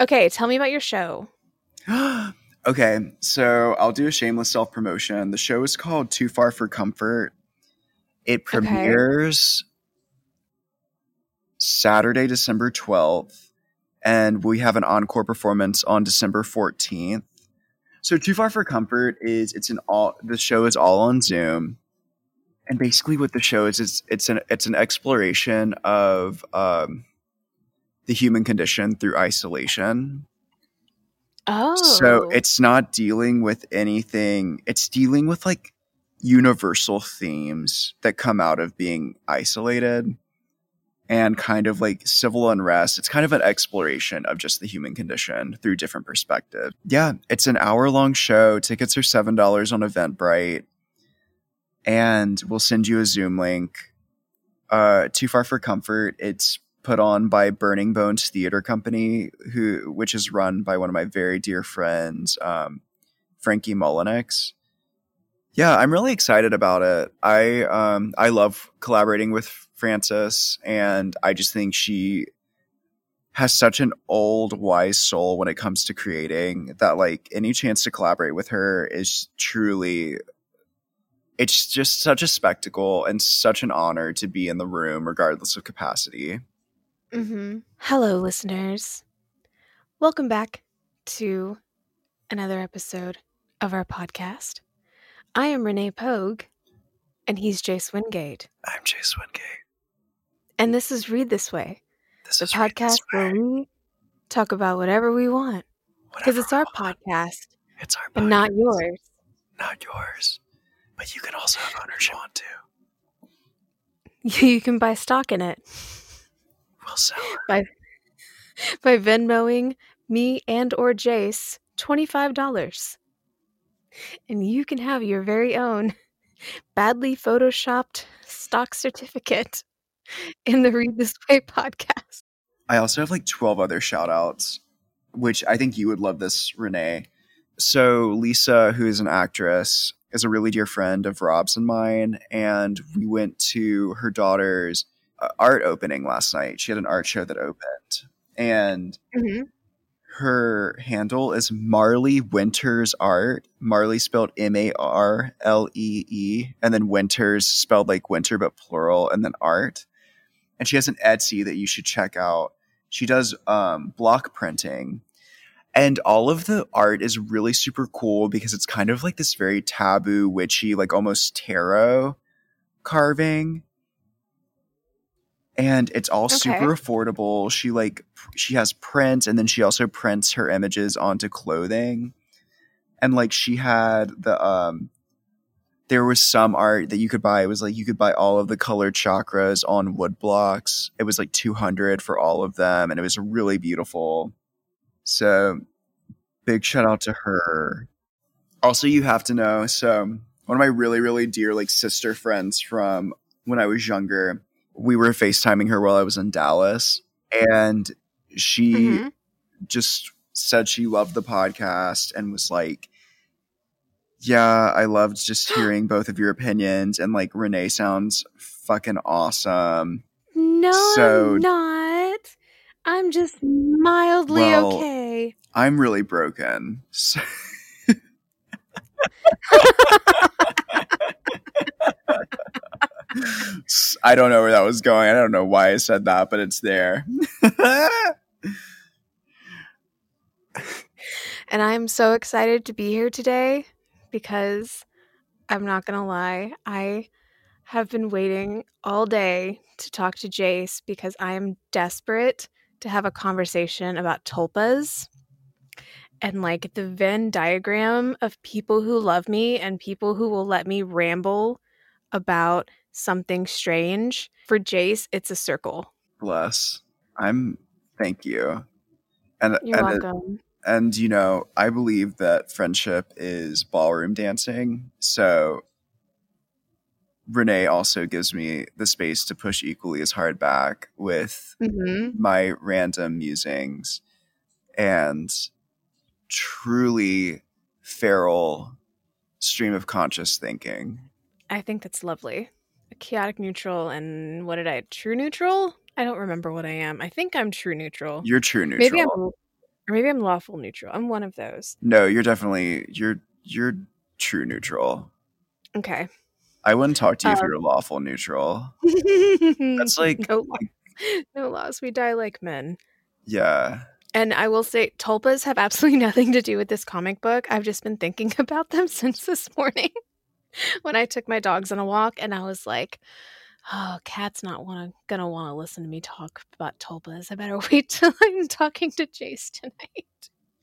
Okay, tell me about your show. okay, so I'll do a shameless self promotion. The show is called Too Far for Comfort. It premieres okay. Saturday, December 12th, and we have an encore performance on December 14th. So Too Far for Comfort is it's an all the show is all on Zoom. And basically what the show is is it's an it's an exploration of um, the human condition through isolation. Oh. So it's not dealing with anything, it's dealing with like universal themes that come out of being isolated and kind of like civil unrest. It's kind of an exploration of just the human condition through different perspectives. Yeah, it's an hour long show. Tickets are $7 on Eventbrite. And we'll send you a Zoom link. Uh, Too Far for Comfort. It's put on by Burning Bones Theater Company, who which is run by one of my very dear friends, um, Frankie Mullenix. Yeah, I'm really excited about it. I um, I love collaborating with Frances, and I just think she has such an old wise soul when it comes to creating that like any chance to collaborate with her is truly it's just such a spectacle and such an honor to be in the room regardless of capacity Mm-hmm. Hello, listeners. Welcome back to another episode of our podcast. I am Renee Pogue, and he's Jase Wingate. I'm Jase Wingate. And this is Read This Way, this the podcast where we talk about whatever we want. Because it's our want. podcast. It's our podcast. And not yours. Not yours. But you can also have ownership on too. You can buy stock in it by by Venmoing me and or Jase $25. And you can have your very own badly photoshopped stock certificate in the Read This Way podcast. I also have like 12 other shout outs, which I think you would love this, Renee. So, Lisa, who is an actress, is a really dear friend of Rob's and mine. And we went to her daughter's art opening last night. She had an art show that opened, and mm-hmm. her handle is Marley Winters Art. Marley spelled M A R L E E, and then Winters spelled like winter but plural, and then art. And she has an Etsy that you should check out. She does um, block printing, and all of the art is really super cool because it's kind of like this very taboo, witchy, like almost tarot carving and it's all okay. super affordable. She like she has prints and then she also prints her images onto clothing. And like she had the um there was some art that you could buy. It was like you could buy all of the colored chakras on wood blocks. It was like 200 for all of them and it was really beautiful. So big shout out to her. Also, you have to know, so one of my really really dear like sister friends from when I was younger we were FaceTiming her while I was in Dallas, and she mm-hmm. just said she loved the podcast and was like, Yeah, I loved just hearing both of your opinions. And like, Renee sounds fucking awesome. No, so, I'm not. I'm just mildly well, okay. I'm really broken. So- I don't know where that was going. I don't know why I said that, but it's there. and I'm so excited to be here today because I'm not going to lie. I have been waiting all day to talk to Jase because I am desperate to have a conversation about tulpas and like the Venn diagram of people who love me and people who will let me ramble about something strange. For Jase, it's a circle. Bless. I'm thank you. And You're and welcome. It, and you know, I believe that friendship is ballroom dancing. So Renee also gives me the space to push equally as hard back with mm-hmm. my random musings and truly feral stream of conscious thinking. I think that's lovely chaotic neutral and what did I true neutral? I don't remember what I am. I think I'm true neutral. You're true neutral. maybe I'm or maybe I'm lawful neutral. I'm one of those. No, you're definitely you're you're true neutral. Okay. I wouldn't talk to you if Um, you're lawful neutral. That's like no, law- no laws. We die like men. yeah. And I will say, tulpas have absolutely nothing to do with this comic book. I've just been thinking about them since this morning when I took my dogs on a walk, and I was like, "Oh, Cat's not wanna, gonna want to listen to me talk about tulpas. I better wait till I'm talking to Jase tonight."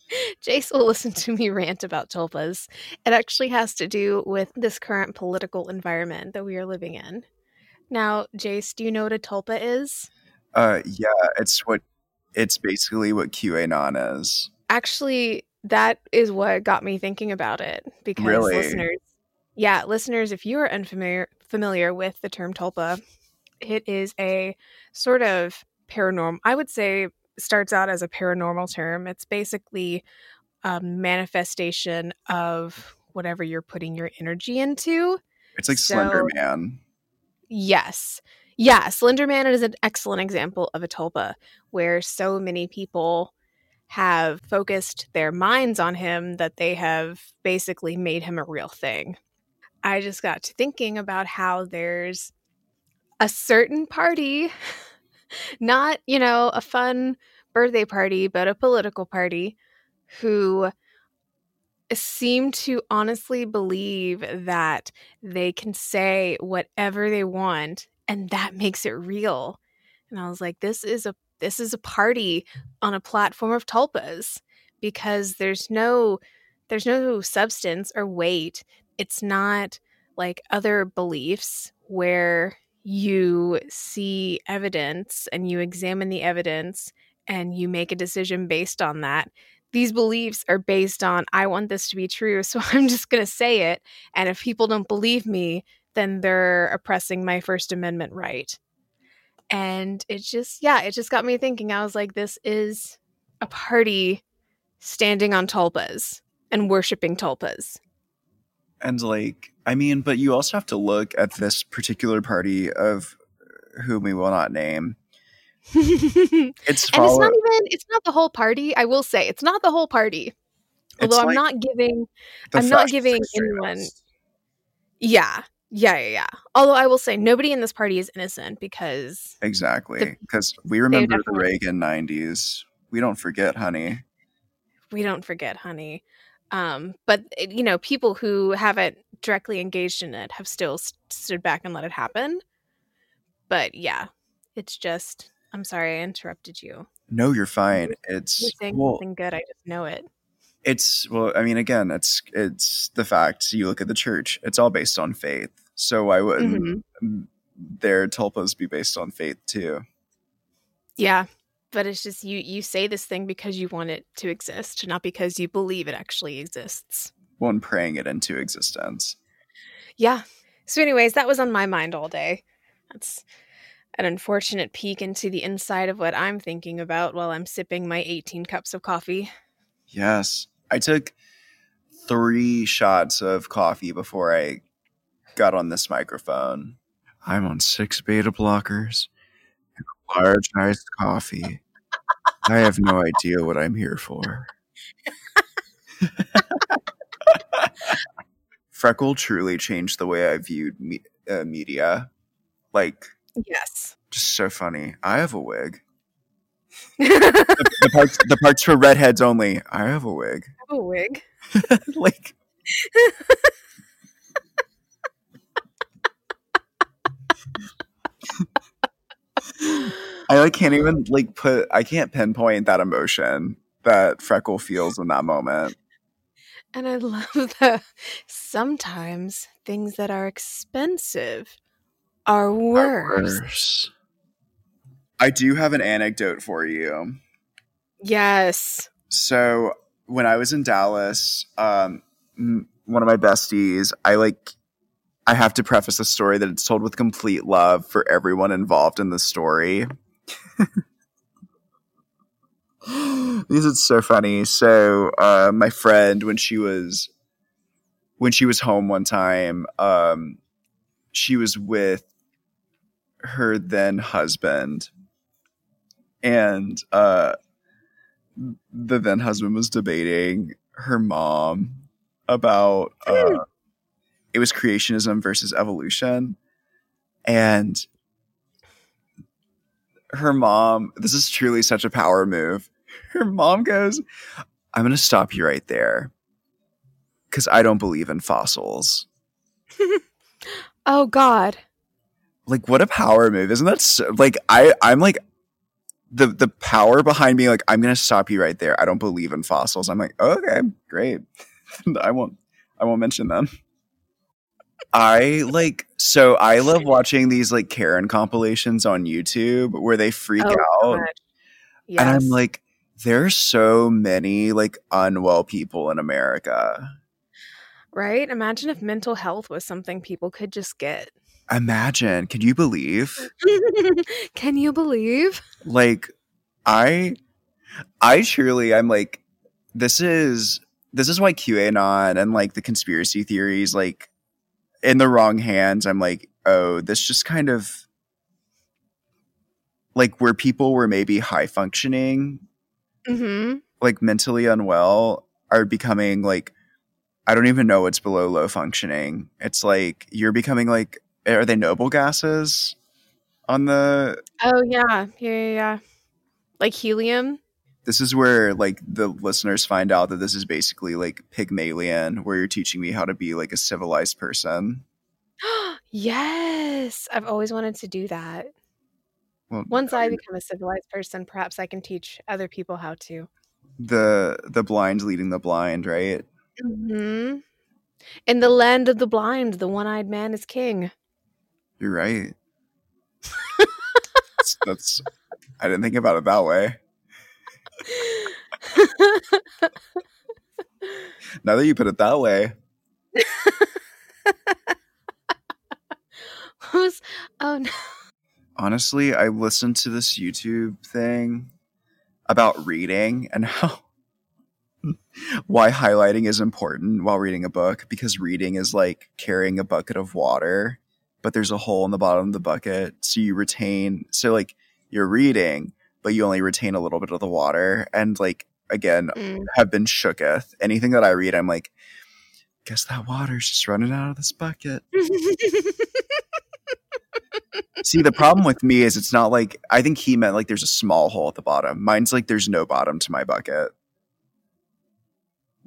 Jase will listen to me rant about tulpas. It actually has to do with this current political environment that we are living in. Now, Jase, do you know what a tulpa is? Uh yeah, it's what it's basically what QAnon is. actually that is what got me thinking about it because Really? listeners yeah listeners if you are unfamiliar familiar with the term tulpa it is a sort of paranormal i would say starts out as a paranormal term it's basically a manifestation of whatever you're putting your energy into It's like So- Slender Man. Yes. Yeah, Slender Man is an excellent example of a tulpa where so many people have focused their minds on him that they have basically made him a real thing. I just got to thinking about how there's a certain party, not, you know, a fun birthday party, but a political party who seem to honestly believe that they can say whatever they want and that makes it real. And I was like this is a this is a party on a platform of tulpas because there's no there's no substance or weight. It's not like other beliefs where you see evidence and you examine the evidence and you make a decision based on that. These beliefs are based on, I want this to be true, so I'm just going to say it. And if people don't believe me, then they're oppressing my First Amendment right. And it just, yeah, it just got me thinking. I was like, this is a party standing on tulpas and worshiping tulpas. And like, I mean, but you also have to look at this particular party of whom we will not name. It's and It's not even, it's not the whole party. I will say, it's not the whole party. Although I'm not giving I'm not giving anyone- Yeah. Yeah, yeah, yeah. Although I will say nobody in this party is innocent because Exactly, because we remember the Reagan '90s. We don't forget, honey. we don't forget, honey. Um, but you know, people who haven't directly engaged in it have still st- stood back and let it happen. But yeah, it's just I'm sorry I interrupted you. No, you're fine. You're It's saying well, something good, I just know it. it's well. I mean, again, it's it's the fact. You look at the church; it's all based on faith. So why wouldn't Mhm. their tulpas be based on faith too? Yeah. But it's just you you say this thing because you want it to exist, not because you believe it actually exists. One praying it into existence. Yeah. So, anyways, that was on my mind all day. That's an unfortunate peek into the inside of what I'm thinking about while I'm sipping my 18 cups of coffee. Yes, I took three shots of coffee before I got on this microphone. I'm on six beta blockers and a large iced coffee. I have no idea what I'm here for. Freckle truly changed the way I viewed me- uh, media. Like, Yes. just so funny. I have a wig. The, the parts, the parts for redheads only. I have a wig. I have a wig. like, I like can't even like put. I can't pinpoint that emotion that Freckle feels in that moment. And I love the sometimes things that are expensive are worse. Worse. I do have an anecdote for you. Yes. So when I was in Dallas, um, one of my besties, I like. I have to preface the story that it's told with complete love for everyone involved in the story. because it's so funny. So uh, my friend, when she was when she was home one time, um, she was with her then husband, and uh the then husband was debating her mom about uh it was creationism versus evolution. And her mom this is truly such a power move. Her mom goes i'm going to stop you right there because i don't believe in fossils. Oh God. like what a power move. Isn't that so, like i i'm like the the power behind me, like i'm gonna stop you right there. I don't believe in fossils. I'm like okay great. I won't i won't mention them i like so i love watching these like karen compilations on youtube where they freak Oh, out gosh. and i'm Yes. like there's so many like unwell people in america right? Imagine if mental health was something people could just get. imagine can you believe Can you believe? like i i truly i'm like this is this is why qanon and like the conspiracy theories like in the wrong hands i'm like oh this just kind of like where people were maybe high functioning Mm-hmm. like mentally unwell are becoming like i don't even know what's below low functioning it's like you're becoming like are they noble gases on the Oh yeah, yeah, yeah, yeah. Like helium. This is where like the listeners find out that this is basically like Pygmalion, where you're teaching me how to be like a civilized person. yes, I've always wanted to do that. Well, Once I become a civilized person, perhaps I can teach other people how to. the the blind leading the blind, right? Mm-hmm. In the land of the blind, the one-eyed man is king. You're right. that's, that's I didn't think about it that way. Now that you put it that way, Who's? Oh no. honestly, I listened to this YouTube thing about reading and how why highlighting is important while reading a book because reading is like carrying a bucket of water, but there's a hole in the bottom of the bucket, so you retain so like you're reading, but you only retain a little bit of the water and like again Mm. have been shooketh. Anything that I read, I'm like, guess that water's just running out of this bucket. See, the problem with me is it's not like I think he meant like there's a small hole at the bottom. Mine's like there's no bottom to my bucket.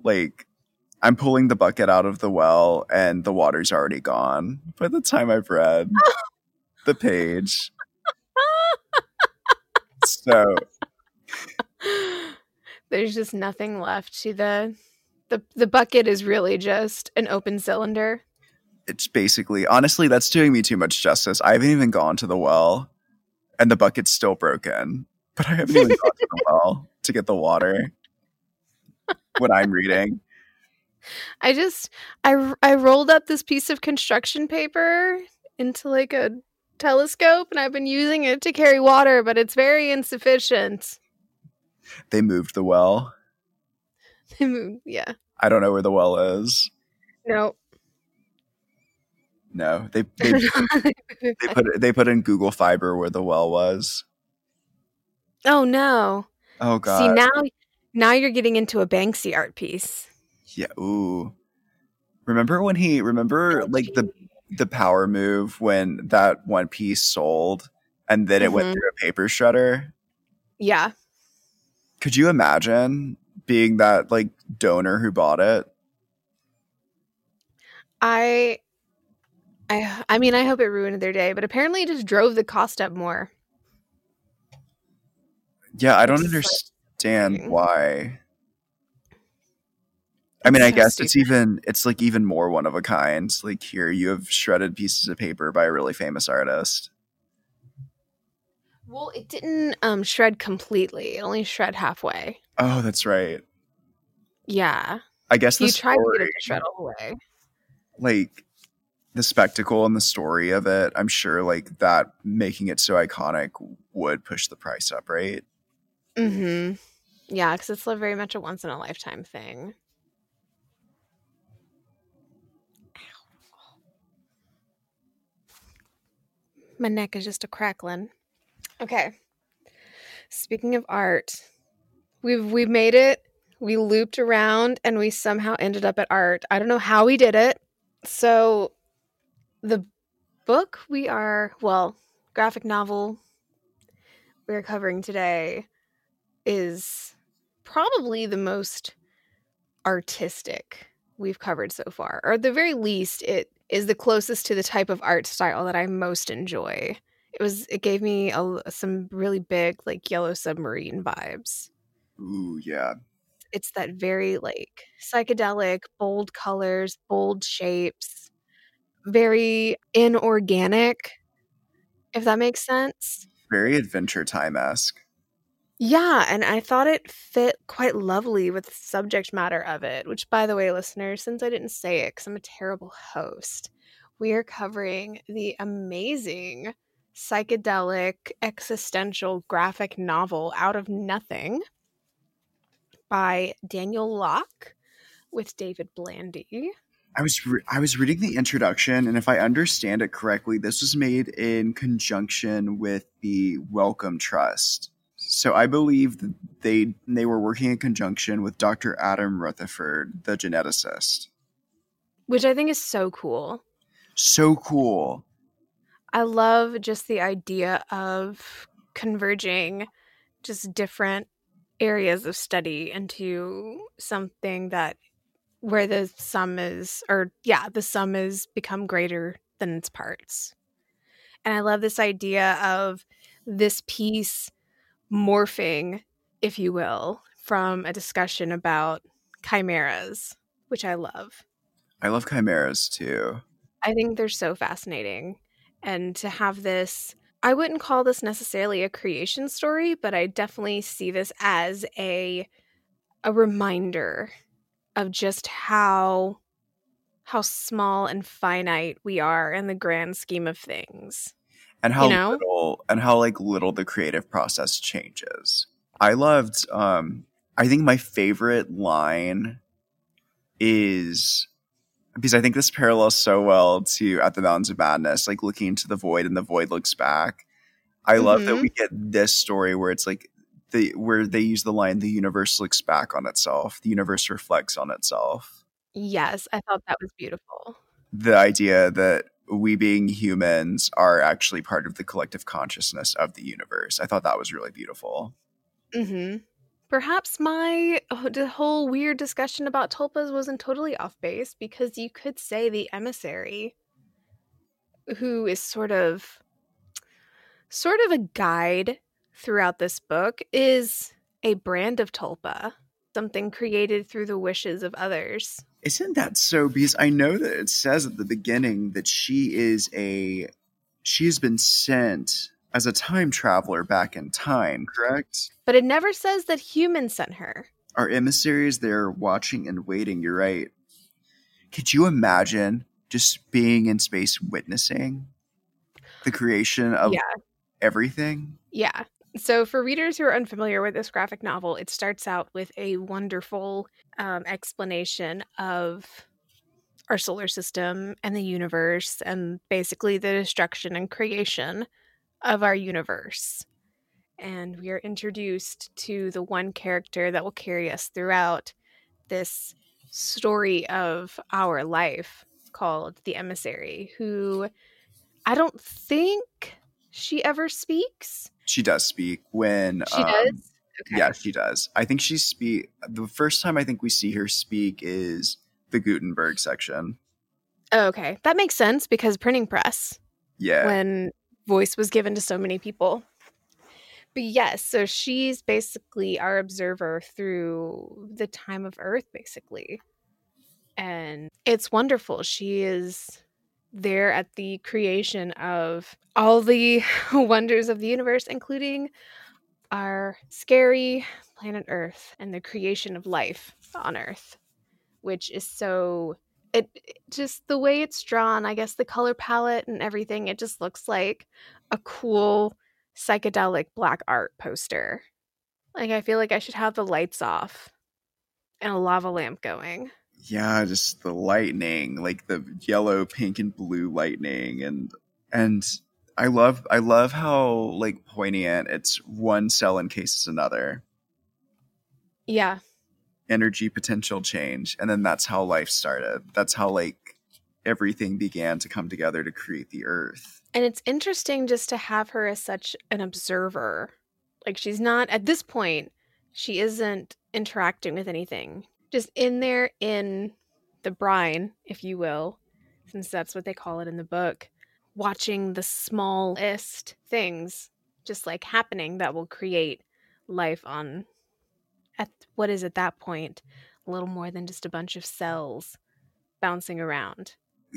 Like I'm pulling the bucket out of the well and the water's already gone by the time I've read the page. So There's just nothing left to the the the bucket is really just an open cylinder. it's basically honestly that's doing me too much justice. I haven't even gone to the well and the bucket's still broken. But I haven't even gone to the well to get the water when I'm reading. I just I I rolled up this piece of construction paper into like a telescope and I've been using it to carry water, but it's very insufficient. They moved the well. They moved, yeah. I don't know where the well is. No. No, they they, they put they put in Google Fiber where the well was. oh no. Oh god. See now now you're getting into a Banksy art piece. yeah. Ooh. Remember when he remember like the the power move when that one piece sold and then it went Mhm. through a paper shredder? Yeah. Could you imagine being that like donor who bought it? I I I mean I hope it ruined their day, but apparently it just drove the cost up more. Yeah, I don't It's like- understand why. I mean, I guess it's even it's like even more one of a kind. Like here, you have shredded pieces of paper by a really famous artist. Well, it didn't um shred completely. It only shred halfway. Oh, that's right. Yeah. I guess the He tried to get it to shred all the way. like the spectacle and the story of it. I'm sure like that making it so iconic would push the price up, right? Mm-hmm. Yeah, because it's very much a once in a lifetime thing. My neck is just a crackling. Okay. Speaking of art, we've we've made it. We looped around and we somehow ended up at art. I don't know how we did it. So the book we are, well, graphic novel we're covering today is probably the most artistic we've covered so far. Or at the very least, it is the closest to the type of art style that I most enjoy. It was it gave me a, some really big like yellow submarine vibes. Ooh, yeah. It's that very like psychedelic, bold colors, bold shapes, very inorganic if that makes sense. Very adventure time esque. Yeah, and I thought it fit quite lovely with the subject matter of it, which, by the way, listeners, since I didn't say it because I'm a terrible host, we are covering the amazing psychedelic existential graphic novel Out of Nothing by Daniel Locke with David Blandy. I was re- I was reading the introduction, and if I understand it correctly, this was made in conjunction with the Wellcome Trust. So I believe that they they were working in conjunction with Dr. Adam Rutherford, the geneticist, which I think is so cool. So cool. I love just the idea of converging just different areas of study into something that where the sum is or yeah the sum is become greater than its parts. And i love this idea of this piece morphing if you will from a discussion about chimeras which i love. I love chimeras too. I think they're so fascinating and to have this i wouldn't call this necessarily a creation story but i definitely see this as a a reminder of just how how small and finite we are in the grand scheme of things and how you know? little and how like little the creative process changes i loved um i think my favorite line is because i think this parallels so well to at the mountains of madness like looking into the void and the void looks back. I mm-hmm. love that mm-hmm. we get this story where it's like the where they use the line the universe looks back on itself. The universe reflects on itself. Yes i thought that was beautiful. The idea that we being humans are actually part of the collective consciousness of the universe. I thought that was really beautiful. Mm-hmm perhaps my oh, the whole weird discussion about tulpas wasn't totally off base because you could say the emissary who is sort of sort of a guide throughout this book is a brand of tulpa, something created through the wishes of others. Isn't that so? Because I know that it says at the beginning that she is a she has been sent as a time traveler back in time, correct? But it never says that humans sent her. Our emissaries there watching and waiting, you're right. Could you imagine just being in space witnessing the creation of yeah. everything? Yeah. So, for readers who are unfamiliar with this graphic novel, it starts out with a wonderful um, explanation of our solar system and the universe, and basically the destruction and creation of our universe. And we are introduced to the one character that will carry us throughout this story of our life called the emissary, who I don't think she ever speaks she does speak when she um, does. Okay. Yeah, she does. I think she speak. The first time I think we see her speak is the Gutenberg section. Oh, okay, that makes sense because printing press. Yeah. When voice was given to so many people. But yes, so she's basically our observer through the time of Earth, basically. And it's wonderful. She is there at the creation of all the wonders of the universe, including our scary planet Earth and the creation of life on Earth, which is so. It, just the way it's drawn, I guess the color palette and everything, it just looks like a cool psychedelic black art poster. Like I feel like I should have the lights off and a lava lamp going yeah just the lightning like the yellow pink and blue lightning and and I love I love how like poignant it's one cell encases another. Yeah. Energy potential change. And then that's how life started. That's how like everything began to come together to create the earth. And it's interesting just to have her as such an observer. Like she's not at this point, she isn't interacting with anything. Just in there in the brine, if you will, since that's what they call it in the book, watching the smallest things just like happening that will create life on at what is at that point a little more than just a bunch of cells bouncing around?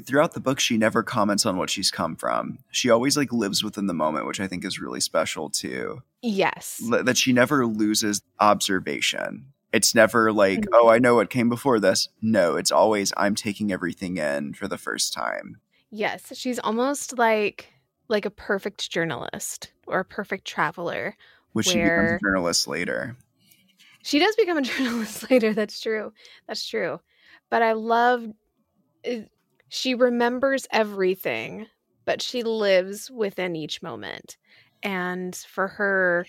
Throughout the book she never comments on what she's come from. She always like lives within the moment which i think is really special too. Yes. L- that she never loses observation. It's never like Mhm. oh i know what came before this. No it's always i'm taking everything in for the first time. Yes she's almost like like a perfect journalist or a perfect traveler which she becomes a journalist later She does become a journalist later. That's true. That's true. But I love eh, she remembers everything, but she lives within each moment. And for her,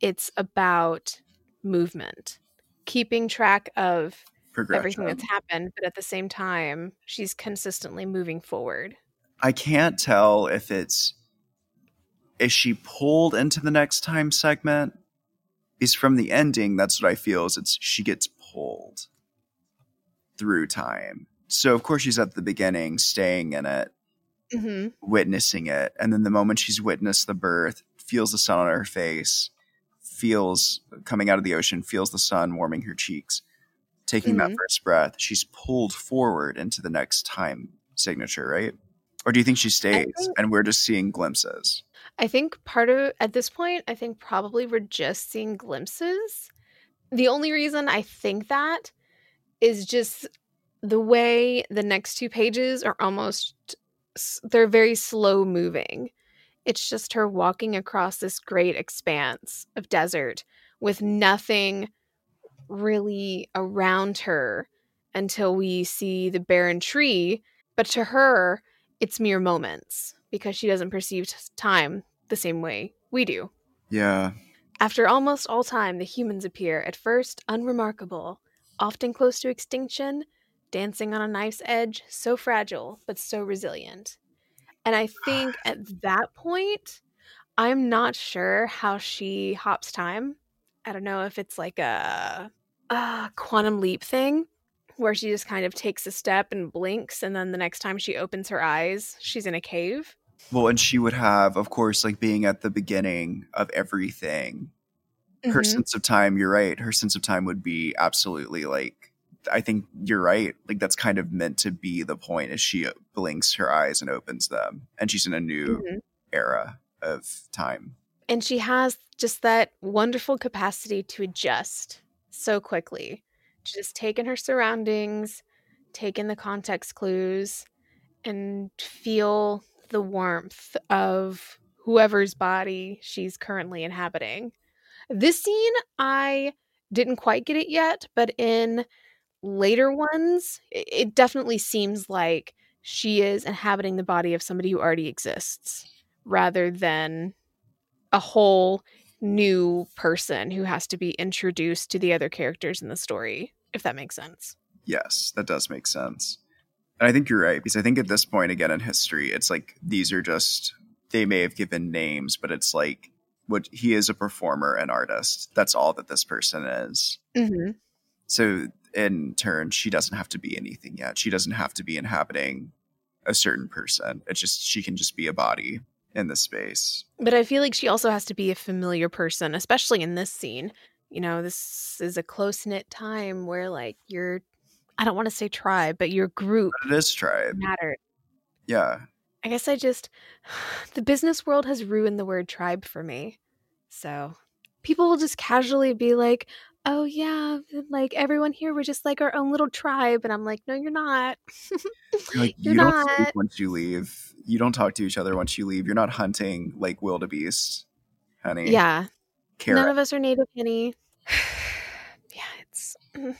it's about movement, keeping track of everything that's happened, but at the same time, she's consistently moving forward. I can't tell if it's is she pulled into the next time segment is from the ending that's what I feel is it's she gets pulled through time. So of course she's at the beginning staying in it, hmm witnessing it, and then the moment she's witnessed the birth, feels the sun on her face, feels coming out of the ocean, feels the sun warming her cheeks, taking that Mhm. first breath, she's pulled forward into the next time signature, right? Or do you think she stays think- and we're just seeing glimpses? I think part of at this point, I think probably we're just seeing glimpses. The only reason I think that is just the way the next two pages are almost they're very slow moving. It's just her walking across this great expanse of desert with nothing really around her until we see the barren tree, but to her it's mere moments because she doesn't perceive time the same way we do. Yeah. After almost all time, the humans appear, at first unremarkable, often close to extinction, dancing on a knife's edge, so fragile, but so resilient. And I think at that point, I'm not sure how she hops time. I don't know if it's like a, a quantum leap thing where she just kind of takes a step and blinks, and then the next time she opens her eyes, she's in a cave. Well, and she would have, of course, like being at the beginning of everything. Her Mhm. sense of time, you're right. Her sense of time would be absolutely like, I think you're right. Like, that's kind of meant to be the point as she blinks her eyes and opens them. And she's in a new Mhm. era of time. and she has just that wonderful capacity to adjust so quickly to just take in her surroundings take in the context clues and feel the warmth of whoever's body she's currently inhabiting this scene i didn't quite get it yet but in later ones it definitely seems like she is inhabiting the body of somebody who already exists rather than a whole new person who has to be introduced to the other characters in the story, if that makes sense. Yes, that does make sense. And I think you're right because I think at this point again in history, it's like these are just they may have given names, but it's like what he is a performer and artist. That's all that this person is. Mm-hmm. So in turn, she doesn't have to be anything yet. She doesn't have to be inhabiting a certain person. It's just she can just be a body in the space. But I feel like she also has to be a familiar person, especially in this scene. You know, this is a close knit time where, like, your, I don't want to say tribe, but your group But it is tribe. mattered. Yeah. I guess I just, the business world has ruined the word tribe for me. So people will just casually be like, oh, yeah, like everyone here, we're just like our own little tribe. And I'm like, no, you're not. You're like You're you don't sleep once you leave. You don't talk to each other once you leave. You're not hunting like wildebeest, honey. Yeah. Carrot. None of us are native, honey. yeah, it's. Mm.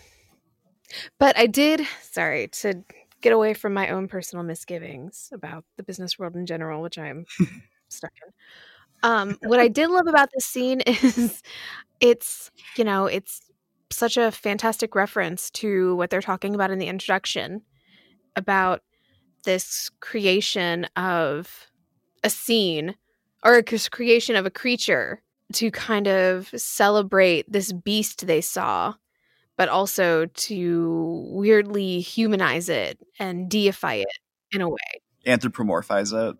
But I did, sorry, to get away from my own personal misgivings about the business world in general, which I'm stuck in. Um, what I did love about this scene is it's, you know, it's such a fantastic reference to what they're talking about in the introduction about this creation of a scene or a creation of a creature to kind of celebrate this beast they saw, but also to weirdly humanize it and deify it in a way. Anthropomorphize it.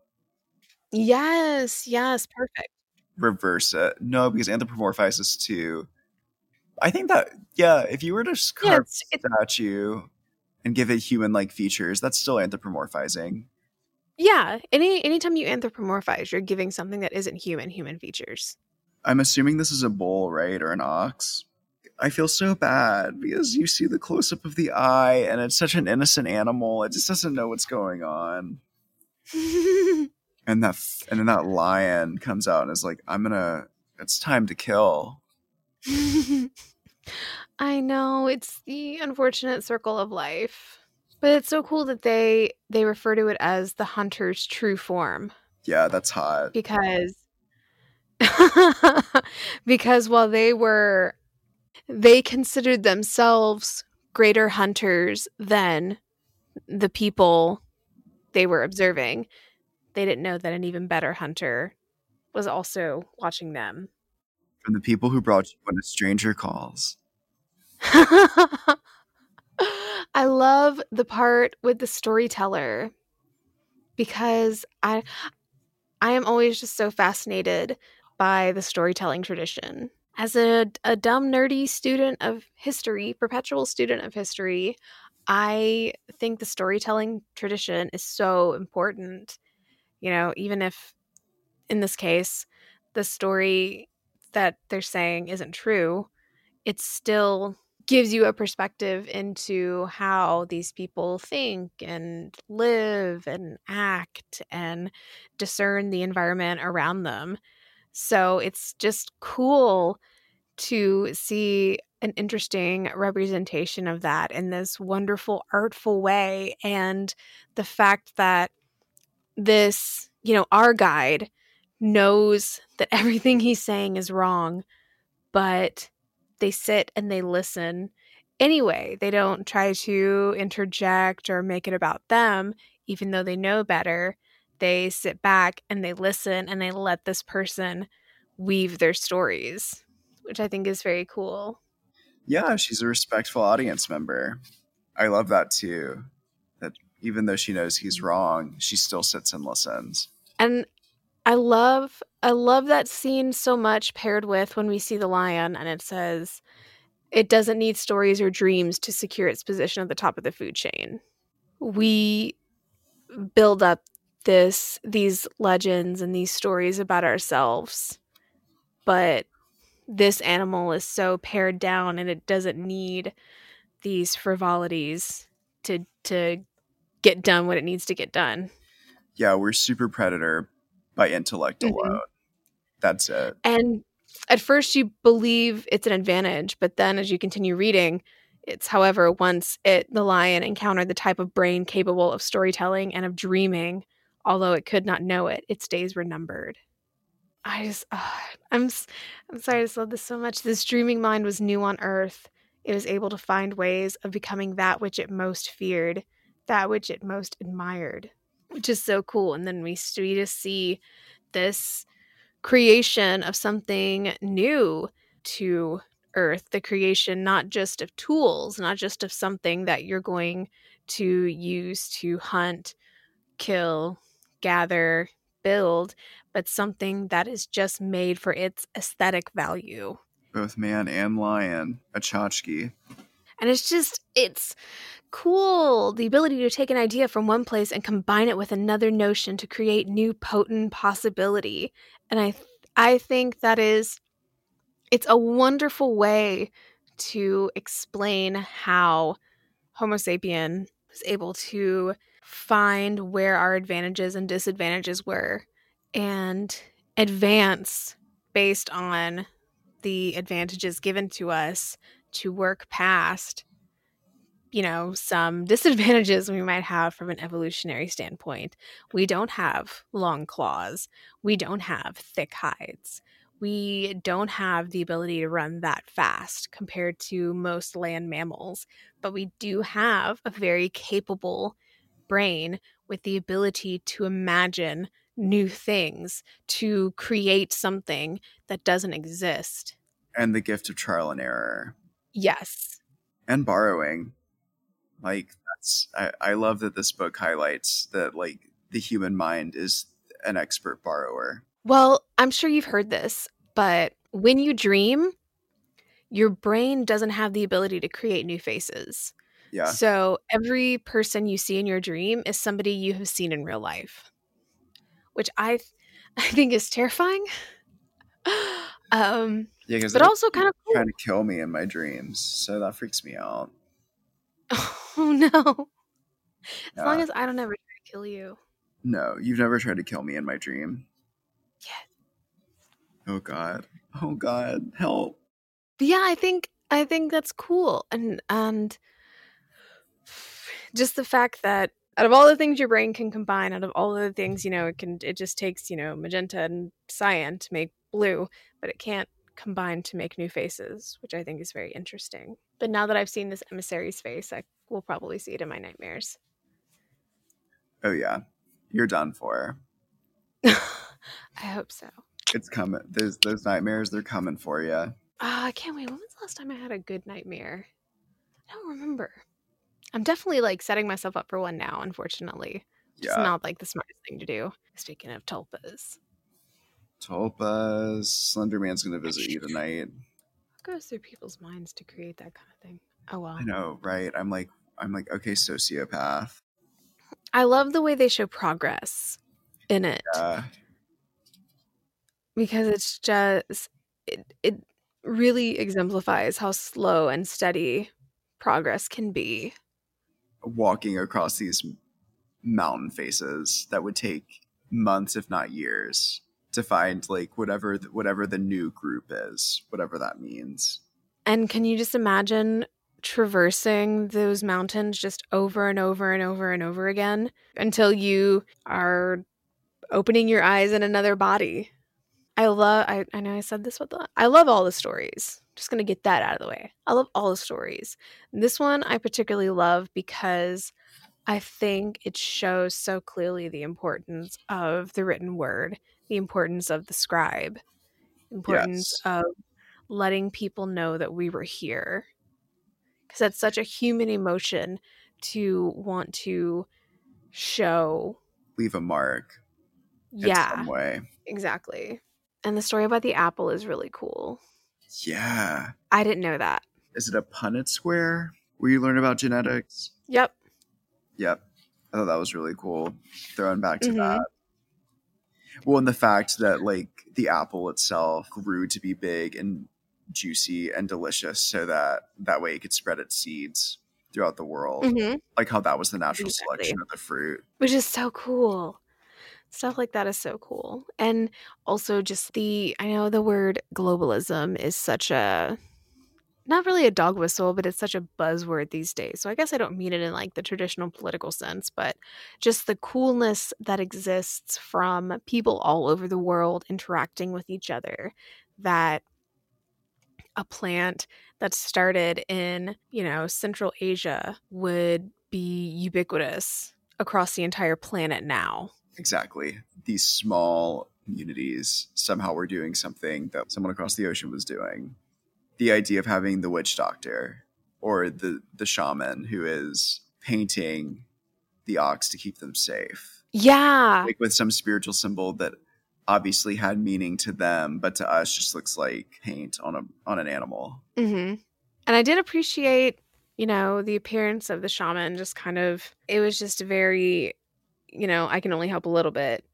Yes, yes, perfect. Reverse it. No, because anthropomorphize is too. I think that yeah, if you were to carve Yeah, it's, a statue and give it human-like features, that's still anthropomorphizing. yeah. Any anytime you anthropomorphize, you're giving something that isn't human human features. I'm assuming this is a bull, right, or an ox. I feel so bad because you see the close up of the eye, and it's such an innocent animal. It just doesn't know what's going on. And that, and then that lion comes out and is like, "I'm gonna. It's time to kill." I know it's the unfortunate circle of life. But it's so cool that they they refer to it as the hunter's true form Yeah, that's hot. because because while they were they considered themselves greater hunters than the people they were observing. They didn't know that an even better hunter was also watching them. From the people who brought you when a stranger calls. I love the part with the storyteller because I I am always just so fascinated by the storytelling tradition. As a, a dumb nerdy student of history, perpetual student of history, I think the storytelling tradition is so important. You know, even if in this case the story that they're saying isn't true, it still gives you a perspective into how these people think and live and act and discern the environment around them. So it's just cool to see an interesting representation of that in this wonderful, artful way. And the fact that this, you know, our guide knows that everything he's saying is wrong, but they sit and they listen anyway. They don't try to interject or make it about them, even though they know better. They sit back and they listen and they let this person weave their stories, which I think is very cool. Yeah, she's a respectful audience member. I love that too. That even though she knows he's wrong, she still sits and listens. And I love I love that scene so much paired with when we see the lion and it says it doesn't need stories or dreams to secure its position at the top of the food chain. We build up this these legends and these stories about ourselves. But this animal is so pared down and it doesn't need these frivolities to to get done what it needs to get done. Yeah, we're super predator by intellect Mhm. alone. That's it. And at first you believe it's an advantage, but then as you continue reading, it's however once it the lion encountered the type of brain capable of storytelling and of dreaming, although it could not know it, its days were numbered. I just ah, I'm I'm sorry I just love this so much. This dreaming mind was new on earth. It was able to find ways of becoming that which it most feared, that which it most admired, which is so cool. And then we, we just see this creation of something new to earth the creation not just of tools not just of something that you're going to use to hunt kill gather build but something that is just made for its aesthetic value Both man and lion. A tchotchke. and it's just it's cool the ability to take an idea from one place and combine it with another notion to create new potent possibility and i i think that is it's a wonderful way to explain how homo sapien was able to find where our advantages and disadvantages were and advance based on the advantages given to us to work past you know, some disadvantages we might have from an evolutionary standpoint. We don't have long claws. We don't have thick hides. We don't have the ability to run that fast compared to most land mammals, but we do have a very capable brain with the ability to imagine new things, to create something that doesn't exist. And the gift of trial and error. Yes. And borrowing. Like that's I, I love that this book highlights that like the human mind is an expert borrower. Well, I'm sure you've heard this, but when you dream, your brain doesn't have the ability to create new faces. Yeah. So every person you see in your dream is somebody you have seen in real life, which I, I think is terrifying. um, Yeah, because but also kind of cool. trying to kill me in my dreams, so that freaks me out. Oh no! As long as I don't ever try to kill you. No, you've never tried to kill me in my dream. Yeah. Oh God. Oh God. Help. But yeah, I think I think that's cool, and and just the fact that out of all the things your brain can combine, out of all the things you know, it can it just takes you know magenta and cyan to make blue, but it can't combine to make new faces, which I think is very interesting. But now that I've seen this emissary's face, I will probably see it in my nightmares. Oh yeah. You're done for. I hope so. It's coming. Those those nightmares, they're coming for you. Ah, I can't wait. When was the last time I had a good nightmare? I don't remember. I'm definitely like setting myself up for one now, unfortunately. Yeah. not like the smartest thing to do. Speaking of tulpas, Tulpas. Slender Man's gonna visit you tonight. what goes through people's minds to create that kind of thing? Oh well. I know, right? I'm like I'm like, okay, sociopath. I love the way they show progress in it Uh because it's just it, it really exemplifies how slow and steady progress can be. Walking across these mountain faces that would take months if not years to find like whatever th- whatever the new group is whatever that means And can you just imagine traversing those mountains just over and over and over and over again until you are opening your eyes in another body? I love I, I know I said this with the I love all the stories. Just gonna get that out of the way. I love all the stories. This one I particularly love because I think it shows so clearly the importance of the written word, the importance of the scribe, importance Yes. of letting people know that we were here. Because that's such a human emotion to want to show. leave a mark in Yeah, some way exactly. And the story about the apple is really cool. Yeah I didn't know that. is it a punnett square where you learn about genetics Yep. yep i thought that was really cool throwing back to Mhm. that well and the fact that like the apple itself grew to be big and juicy and delicious so that that way it could spread its seeds throughout the world hmm like how that was the natural Exactly. selection of the fruit Which is so cool. Stuff like that is so cool. And also just the I know the word globalism is such a not really a dog whistle, but it's such a buzzword these days. So I guess I don't mean it in like the traditional political sense, but just the coolness that exists from people all over the world interacting with each other. That a plant that started in, you know, Central Asia would be ubiquitous across the entire planet now. Exactly these small communities somehow were doing something that someone across the ocean was doing the idea of having the witch doctor or the the shaman who is painting the ox to keep them safe Yeah. like with some spiritual symbol that obviously had meaning to them but to us just looks like paint on a on an animal hmm And I did appreciate, you know, the appearance of the shaman. Just kind of, it was just very, you know, I can only help a little bit.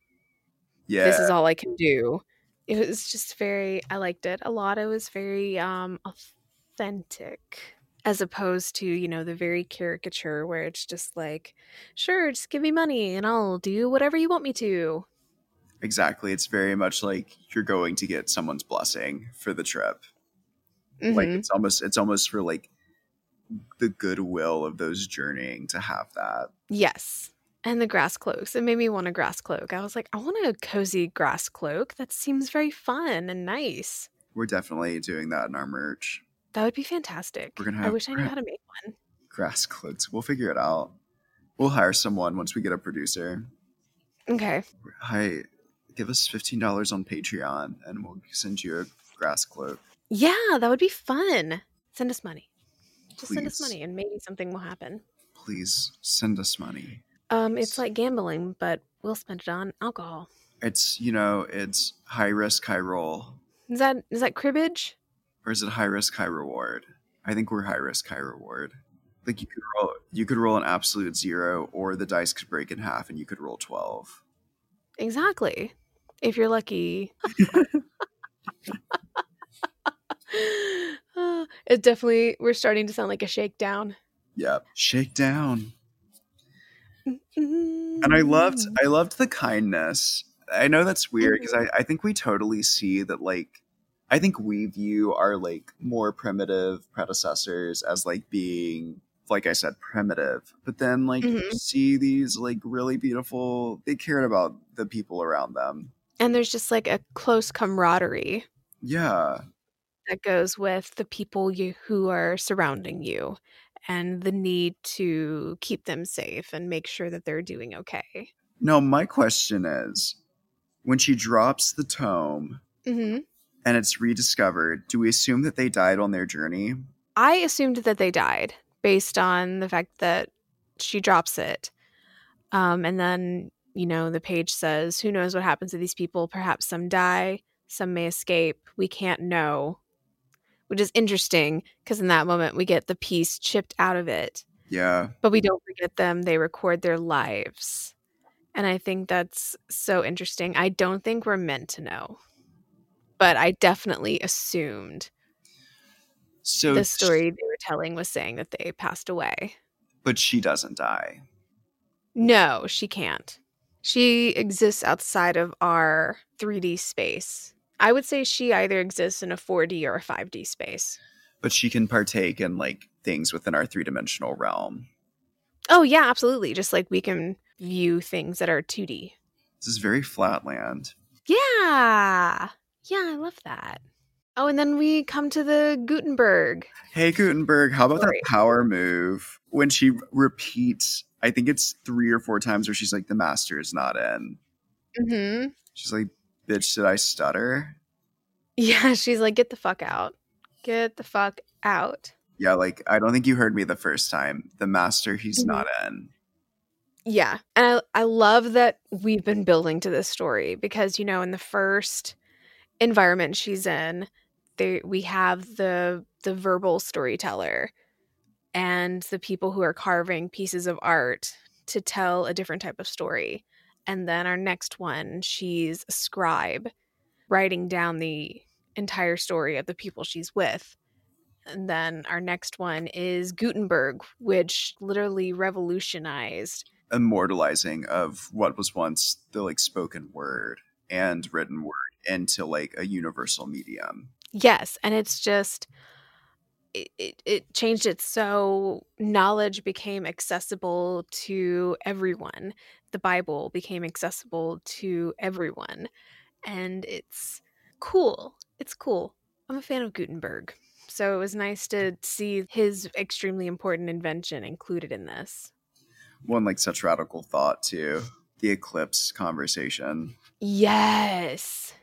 yeah This is all I can do. It was just very, I liked it a lot. It was very um authentic as opposed to, you know, the very caricature where it's just like, sure, just give me money and I'll do whatever you want me to. exactly it's very much like you're going to get someone's blessing for the trip like Mhm. it's almost it's almost for like the goodwill of those journeying to have that. Yes. And the grass cloaks. It made me want a grass cloak. I was like, I want a cozy grass cloak. That seems very fun and nice. We're definitely doing that in our merch. That would be fantastic. We're gonna I have wish I knew how to make one. Grass cloaks. We'll figure it out. We'll hire someone once we get a producer. Okay. Hi, give us fifteen dollars on Patreon, and we'll send you a grass cloak. Yeah, that would be fun. Send us money. Just send us money and maybe something will happen. Please send us money. Um, it's like gambling, but we'll spend it on alcohol. It's you know, it's high risk, high roll, Is that is that cribbage? or is it high risk, high reward? I think we're high risk, high reward. Like you could roll, you could roll an absolute zero, or the dice could break in half, and you could roll twelve. Exactly. If you're lucky. It definitely we're starting to sound like a shakedown. Yeah, shake down. And I loved I loved the kindness. I know that's weird because I, I think we totally see that like I think we view our like more primitive predecessors as like being like I said primitive. But then like you Mhm. see these like really beautiful they cared about the people around them. And there's just like a close camaraderie Yeah. that goes with the people you who are surrounding you and the need to keep them safe and make sure that they're doing okay. No, my question is when she drops the tome hmm and it's rediscovered, do we assume that they died on their journey? I assumed that they died based on the fact that she drops it. Um, and then, you know, the page says, who knows what happens to these people? Perhaps some die, some may escape. We can't know. Which is interesting because in that moment we get the piece chipped out of it, Yeah. but we don't forget them. They record their lives. And I think that's so interesting. I don't think we're meant to know, but I definitely assumed So the story they were telling was saying that they passed away. but she doesn't die. No, she can't. She exists outside of our 3D space. I would say she either exists in a 4D or a 5D space. but she can partake in like things within our three-dimensional realm Oh, yeah, absolutely. Just like we can view things that are 2D. this is very flatland Yeah. Yeah, I love that. Oh, and then we come to the Gutenberg. hey gutenberg how about Sorry. that power move when she repeats i think it's three or four times where she's like the master is not in Mm-hmm. she's like bitch did i stutter Yeah, she's like, get the fuck out. Get the fuck out. yeah like i don't think you heard me the first time the master he's Mhm. not in Yeah. And I, I love that we've been building to this story because, you know, in the first environment she's in, they we have the the verbal storyteller and the people who are carving pieces of art to tell a different type of story. And then our next one, she's a scribe writing down the entire story of the people she's with. And then our next one is Gutenberg, which literally revolutionized immortalizing of what was once the like spoken word and written word into like a universal medium Yes, and it's just it, it, it changed it so knowledge became accessible to everyone. The Bible became accessible to everyone. And it's cool. It's cool. I'm a fan of Gutenberg. So it was nice to see his extremely important invention included in this. one like such radical thought too the eclipse conversation Yes.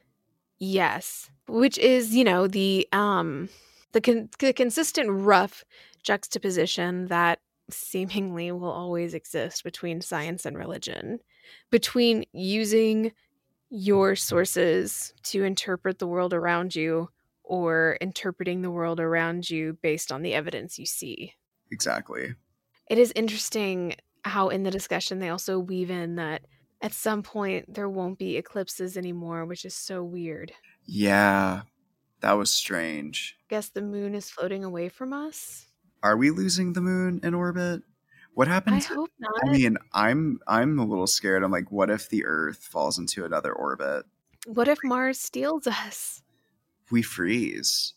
Yes. Which is, you know, the um the con- the consistent rough juxtaposition that seemingly will always exist between science and religion, between using your sources to interpret the world around you or interpreting the world around you based on the evidence you see. exactly It is interesting how in the discussion they also weave in that at some point there won't be eclipses anymore, which is so weird. yeah that was strange Guess the moon is floating away from us. Are we losing the moon in orbit what happens? I hope not. I mean i'm i'm a little scared i'm like what if the earth falls into another orbit what if Mars steals us? we freeze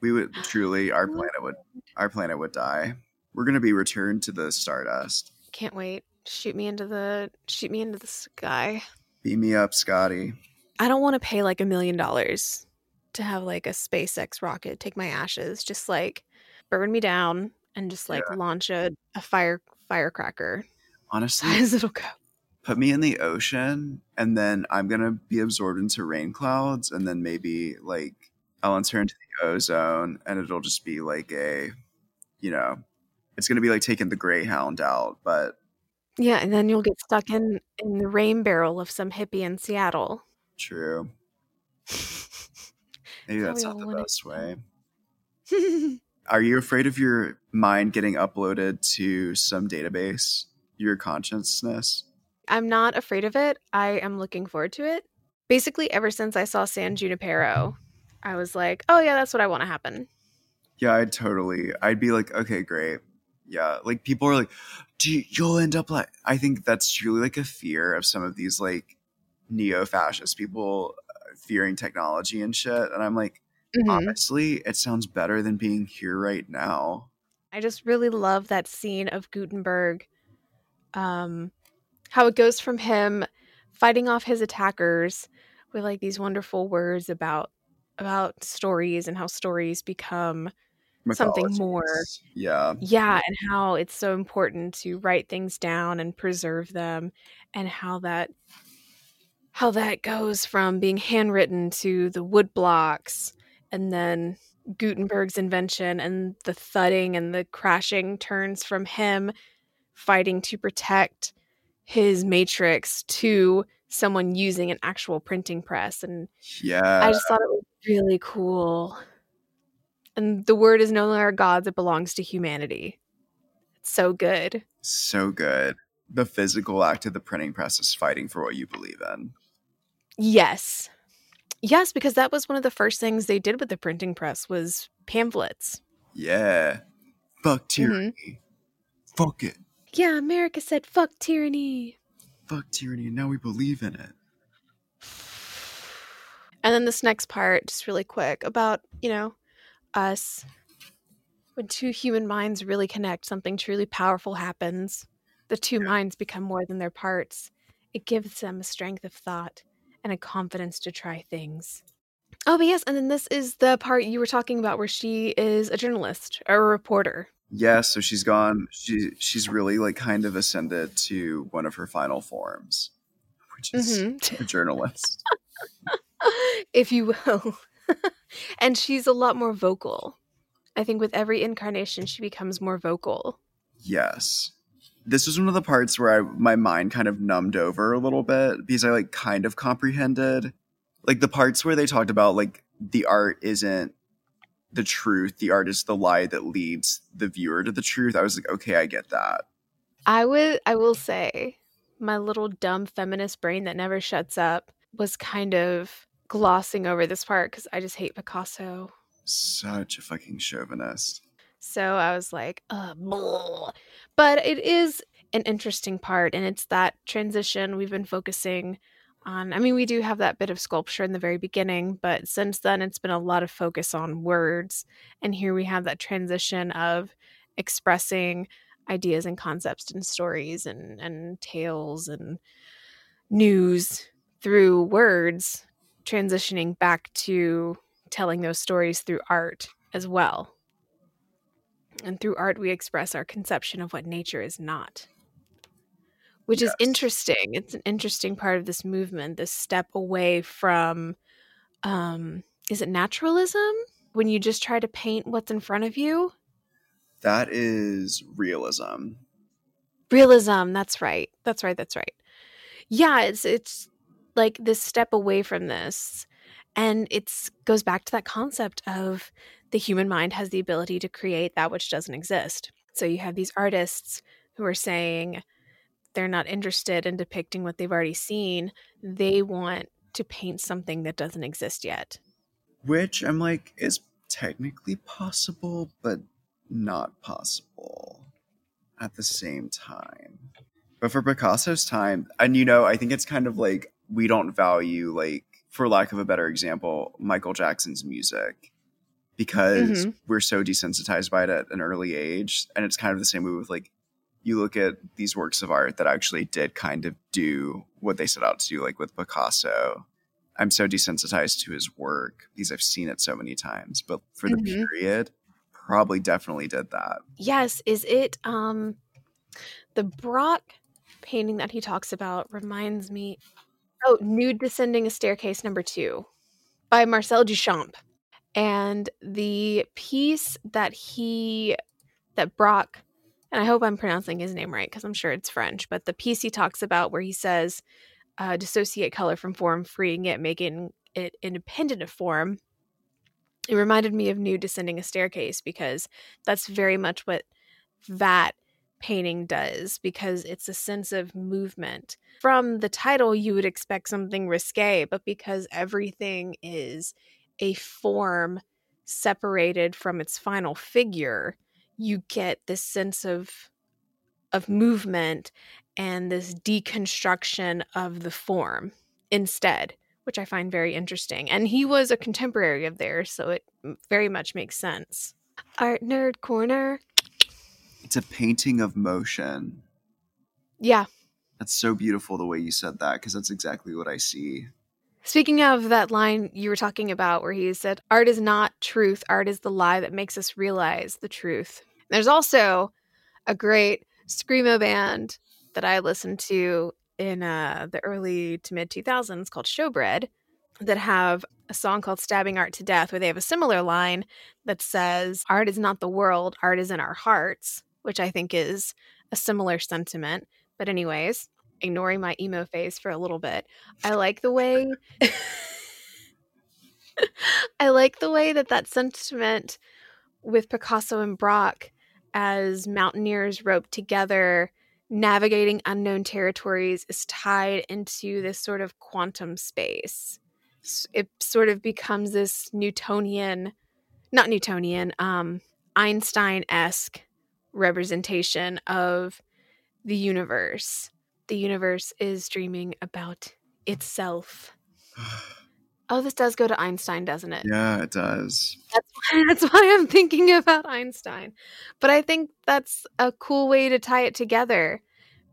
we would truly our planet would our planet would die We're gonna be returned to the Stardust. Can't wait. Shoot me into the shoot me into the sky. Beam me up, Scotty. I don't want to pay like a million dollars to have like a SpaceX rocket take my ashes, just like burn me down and just like Yeah. launch a, a fire firecracker Honestly, as it'll go. put me in the ocean and then I'm gonna be absorbed into rain clouds and then maybe like I'll enter into the ozone and it'll just be like a you know it's gonna be like taking the Greyhound out, but Yeah, and then you'll get stuck in in the rain barrel of some hippie in Seattle. true. Maybe that's not the best way. Are you afraid of your mind getting uploaded to some database? Your consciousness? I'm not afraid of it. I am looking forward to it. Basically, ever since I saw San Junipero, I was like, "Oh yeah, that's what I want to happen." Yeah, I'd totally. I'd be like, okay, great. Yeah, like people are like, Do you, you'll end up like. I think that's truly like a fear of some of these like neo-fascist people uh, fearing technology and shit. And I'm like, Mhm. honestly, it sounds better than being here right now. I just really love that scene of Gutenberg. Um, how it goes from him fighting off his attackers with like these wonderful words about about stories and how stories become Something more. Yeah, yeah and how it's so important to write things down and preserve them and how that how that goes from being handwritten to the wood blocks and then Gutenberg's invention and the thudding and the crashing turns from him fighting to protect his matrix to someone using an actual printing press and yeah. I just thought it was really cool. And the word is no longer God's, it belongs to humanity. It's so good. so good. The physical act of the printing press is fighting for what you believe in. Yes. Yes, because that was one of the first things they did with the printing press was pamphlets. Yeah. Fuck Mm-hmm. tyranny. Fuck it. Yeah, America said fuck tyranny. Fuck tyranny. And now we believe in it. And then this next part, just really quick, about, you know, us. When two human minds really connect, something truly powerful happens. The two minds become more than their parts. It gives them a strength of thought and a confidence to try things. Oh, but yes, and then this is the part you were talking about where she is a journalist or a reporter. Yeah, so she's gone she she's really like kind of ascended to one of her final forms, which is Mhm. a journalist. if you will. and she's a lot more vocal. I think with every incarnation, she becomes more vocal. Yes. This was one of the parts where I my mind kind of numbed over a little bit because I like kind of comprehended like the parts where they talked about like the art isn't the truth, the art is the lie that leads the viewer to the truth. I was like, okay, I get that. I would, I will say, my little dumb feminist brain that never shuts up was kind of glossing over this part because I just hate Picasso. Such a fucking chauvinist. So I was like, uh, blah. but it is an interesting part, and it's that transition we've been focusing on. I mean, we do have that bit of sculpture in the very beginning, but since then, it's been a lot of focus on words. And here we have that transition of expressing ideas and concepts and stories and, and tales and news through words, transitioning back to telling those stories through art as well. And through art, we express our conception of what nature is not, which is interesting. It's an interesting part of this movement, this step away from, um, is it naturalism? When you just try to paint what's in front of you? That is realism. Realism, that's right. That's right. That's right. Yeah, it's it's like this step away from this. And it's goes back to that concept of the human mind has the ability to create that which doesn't exist. So you have these artists who are saying they're not interested in depicting what they've already seen. They want to paint something that doesn't exist yet. Which I'm like is technically possible, but not possible at the same time. But for Picasso's time, and you know, I think it's kind of like we don't value like for lack of a better example, Michael Jackson's music because Mhm. we're so desensitized by it at an early age. And it's kind of the same way with like you look at these works of art that actually did kind of do what they set out to do, like with Picasso. I'm so desensitized to his work because I've seen it so many times. But for the Mhm. period, probably definitely did that. Yes, is it um the Braque painting that he talks about reminds me oh, Nude Descending a Staircase number 2 by Marcel Duchamp. And the piece that he that Braque and I hope I'm pronouncing his name right because I'm sure it's French, but the piece he talks about where he says uh, dissociate color from form, freeing it, making it independent of form. It reminded me of Nude Descending a Staircase because that's very much what that painting does because it's a sense of movement. From the title, you would expect something risque, but because everything is a form separated from its final figure, you get this sense of of movement and this deconstruction of the form instead, which I find very interesting. And he was a contemporary of theirs, so it very much makes sense. Art Nerd Corner. It's a painting of motion. Yeah. That's so beautiful the way you said that because that's exactly what I see. Speaking of that line you were talking about where he said, Art is not truth, art is the lie that makes us realize the truth. There's also a great Screamo band that I listened to in uh, the early to mid 2000s called Showbread that have a song called Stabbing Art to Death where they have a similar line that says, Art is not the world, art is in our hearts, which I think is a similar sentiment. But, anyways, ignoring my emo phase for a little bit, I like the way. I like the way that that sentiment with Picasso and Braque as mountaineers roped together, navigating unknown territories, is tied into this sort of quantum space. It sort of becomes this Newtonian, not Newtonian, um, Einstein esque representation of the universe. The universe is dreaming about itself. Oh, this does go to Einstein, doesn't it? yeah, it does. That's why, that's why I'm thinking about Einstein. But I think that's a cool way to tie it together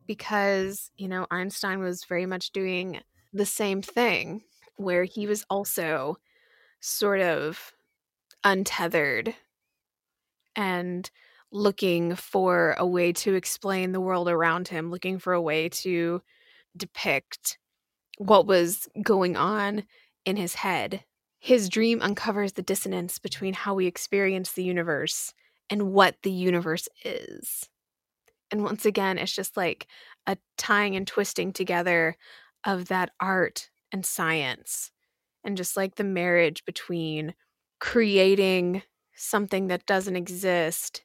because, you know, Einstein was very much doing the same thing where he was also sort of untethered and looking for a way to explain the world around him, looking for a way to depict what was going on in his head. His dream uncovers the dissonance between how we experience the universe and what the universe is. And once again, it's just like a tying and twisting together of that art and science, and just like the marriage between creating something that doesn't exist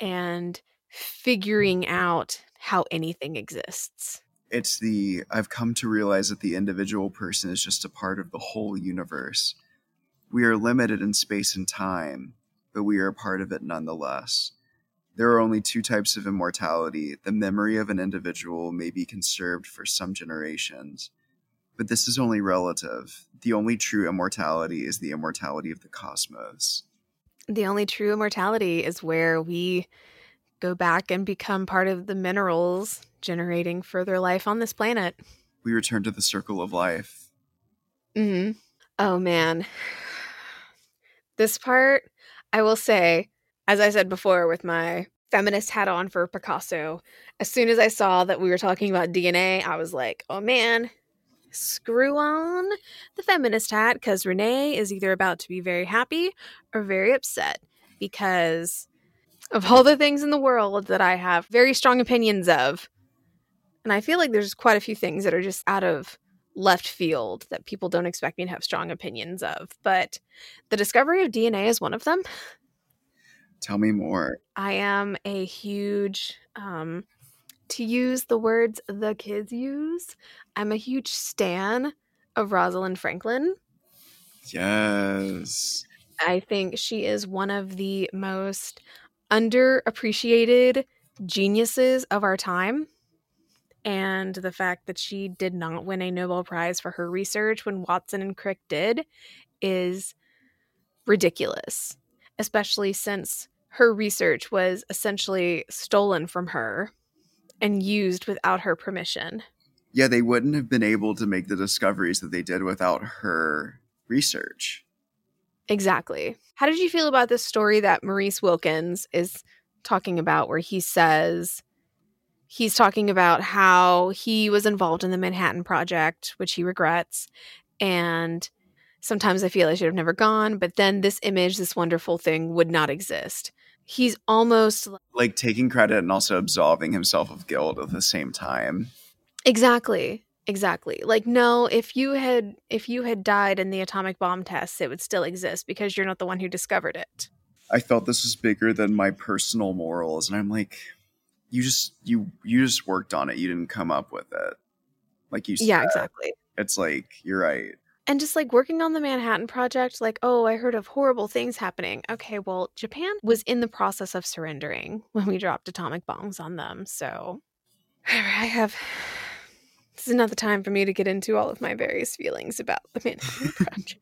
and mm. figuring out how anything exists. It's the I've come to realize that the individual person is just a part of the whole universe. We are limited in space and time, but we are a part of it nonetheless. There are only two types of immortality. The memory of an individual may be conserved for some generations, but this is only relative. The only true immortality is the immortality of the cosmos. The only true immortality is where we go back and become part of the minerals generating further life on this planet. We return to the circle of life. hmm Oh man. This part, I will say, as I said before with my feminist hat on for Picasso, as soon as I saw that we were talking about DNA, I was like, oh man, screw on the feminist hat because Renee is either about to be very happy or very upset because of all the things in the world that I have very strong opinions of. And I feel like there's quite a few things that are just out of left field that people don't expect me to have strong opinions of. But the discovery of DNA is one of them. Tell me more. I am a huge, um, to use the words the kids use, I'm a huge stan of Rosalind Franklin. Yes. I think she is one of the most underappreciated geniuses of our time. And the fact that she did not win a Nobel Prize for her research when Watson and Crick did is ridiculous. especially since her research was essentially stolen from her and used without her permission. Yeah, they wouldn't have been able to make the discoveries that they did without her research. Exactly. How did you feel about this story that Maurice Wilkins is talking about, where he says he's talking about how he was involved in the Manhattan Project, which he regrets, and sometimes I feel I should have never gone, but then this image, this wonderful thing, would not exist. He's almost Like taking credit and also absolving himself of guilt at the same time. exactly exactly like no if you had if you had died in the atomic bomb tests it would still exist because you're not the one who discovered it I felt this was bigger than my personal morals, and I'm like, you just you you just worked on it. You didn't come up with it. Like you said, yeah exactly it's like you're right. And just like working on the Manhattan Project, like, oh, I heard of horrible things happening. Okay, well, Japan was in the process of surrendering when we dropped atomic bombs on them. So I have. This is not the time for me to get into all of my various feelings about the Manhattan Project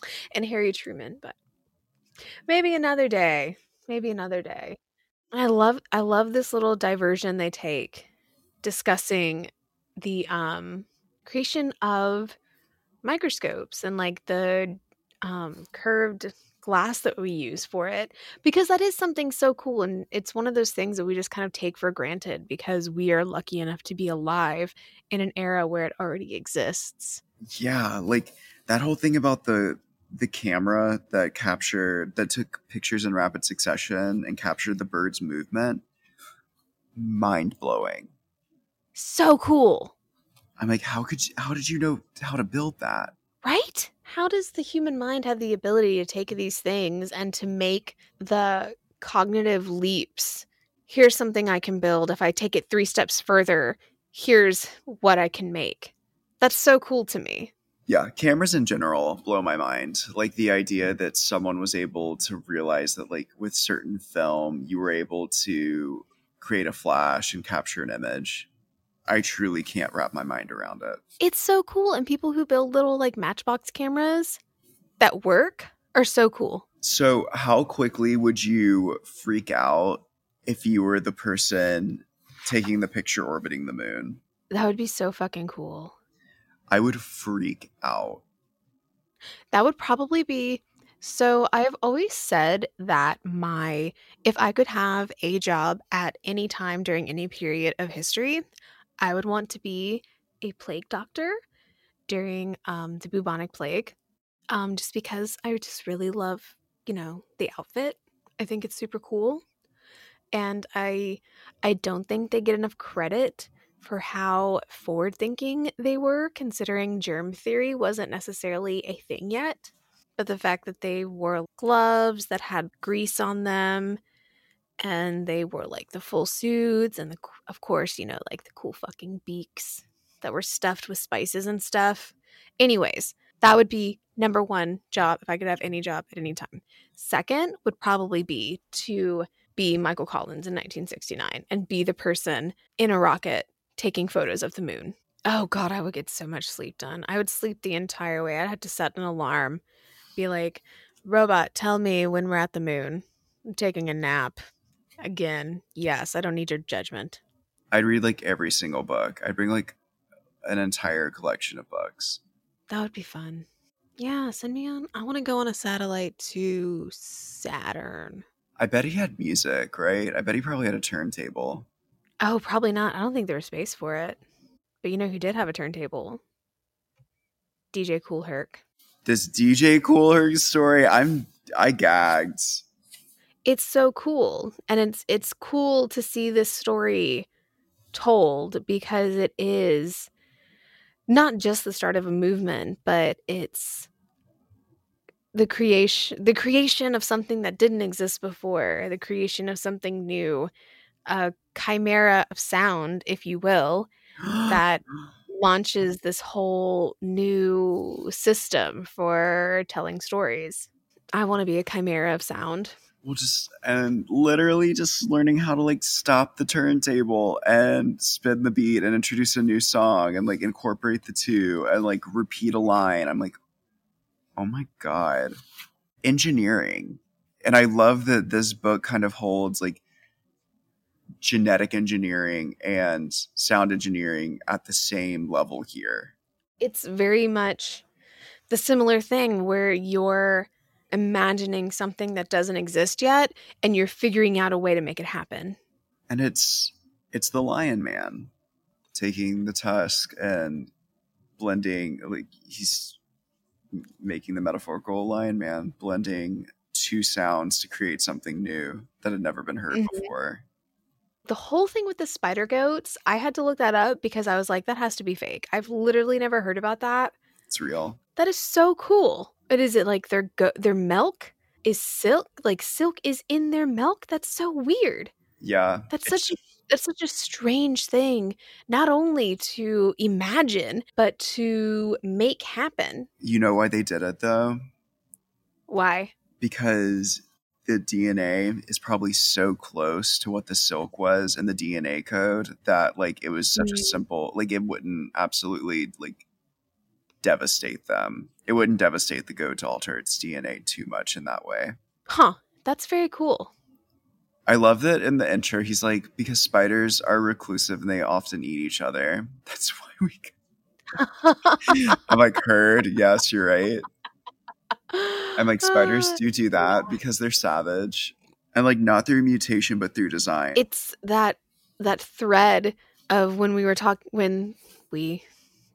and Harry Truman, but maybe another day. Maybe another day. I love I love this little diversion they take discussing the um creation of microscopes and like the um, curved glass that we use for it because that is something so cool and it's one of those things that we just kind of take for granted because we are lucky enough to be alive in an era where it already exists Yeah, like that whole thing about the the camera that captured that took pictures in rapid succession and captured the bird's movement. Mind blowing. so cool I'm like, how could you, how did you know how to build that? right how does the human mind have the ability to take these things and to make the cognitive leaps here's something i can build if i take it three steps further here's what i can make that's so cool to me Yeah, cameras in general blow my mind. Like the idea that someone was able to realize that, like, with certain film, you were able to create a flash and capture an image. I truly can't wrap my mind around it. It's so cool. And people who build little like matchbox cameras that work are so cool. So, how quickly would you freak out if you were the person taking the picture orbiting the moon? That would be so fucking cool. I would freak out. That would probably be so. I've always said that my, if I could have a job at any time during any period of history, I would want to be a plague doctor during um, the bubonic plague, um, just because I just really love, you know, the outfit. I think it's super cool, and I, I don't think they get enough credit for how forward thinking they were, considering germ theory wasn't necessarily a thing yet. But the fact that they wore gloves that had grease on them and they wore like the full suits and the, of course, you know, like the cool fucking beaks that were stuffed with spices and stuff. Anyways, that would be number one job if I could have any job at any time. Second would probably be to be Michael Collins in 1969 and be the person in a rocket taking photos of the moon. Oh god, I would get so much sleep done. I would sleep the entire way. I'd have to set an alarm. Be like, "Robot, tell me when we're at the moon. I'm taking a nap." Again, yes, I don't need your judgment. I'd read like every single book. I'd bring like an entire collection of books. That would be fun. Yeah, send me on. I want to go on a satellite to Saturn. I bet he had music, right? I bet he probably had a turntable. Oh, probably not. I don't think there was space for it. But you know who did have a turntable? DJ Kool Herc. This DJ Kool Herc story, I'm I gagged. It's so cool. And it's it's cool to see this story told because it is not just the start of a movement, but it's the creation the creation of something that didn't exist before, the creation of something new, a chimera of sound, if you will, that launches this whole new system for telling stories. I want to be a chimera of sound. Well, just and literally just learning how to like stop the turntable and spin the beat and introduce a new song and like incorporate the two and like repeat a line. I'm like, oh my god, engineering. and I love that this book kind of holds like genetic engineering and sound engineering at the same level here. It's very much the similar thing where you're imagining something that doesn't exist yet and you're figuring out a way to make it happen. And it's it's the lion man taking the tusk and blending like he's making the metaphorical lion man blending two sounds to create something new that had never been heard Mhm. before. The whole thing with the spider goats, I had to look that up because I was like, that has to be fake. I've literally never heard about that. It's real. That is so cool. But is it like their go- their milk is silk? Like silk is in their milk? That's so weird. Yeah. That's such a that's such a strange thing not only to imagine but to make happen. you know why they did it though? Why? Because the DNA is probably so close to what the silk was in the DNA code that like it was such a Mm. simple like it wouldn't absolutely like devastate them. It wouldn't devastate the goat to alter its DNA too much in that way. Huh. That's very cool. I love that in the intro he's like because spiders are reclusive and they often eat each other. That's why we I'm like heard. Yes, you're right. I'm like spiders do do that because they're savage and like not through mutation but through design. it's that that thread of when we were talking when we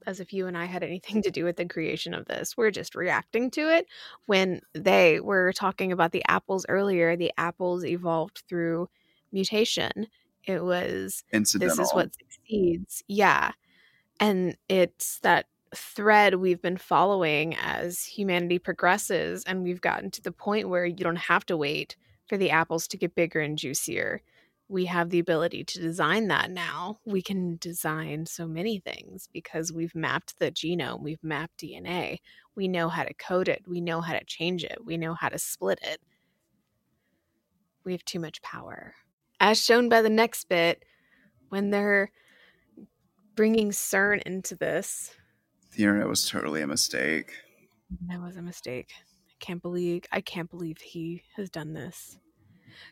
as if you and I had anything to do with the creation of this. We're just reacting to it. When they were talking about the apples earlier, the apples evolved through mutation. It was Incidental. this is what succeeds. Yeah. And it's that thread we've been following as humanity progresses and we've gotten to the point where you don't have to wait for the apples to get bigger and juicier. We have the ability to design that now. We can design so many things because we've mapped the genome, we've mapped DNA. We know how to code it, we know how to change it, we know how to split it. We have too much power. As shown by the next bit, when they're bringing CERN into this, the internet was totally a mistake. that was a mistake. I can't believe I can't believe he has done this.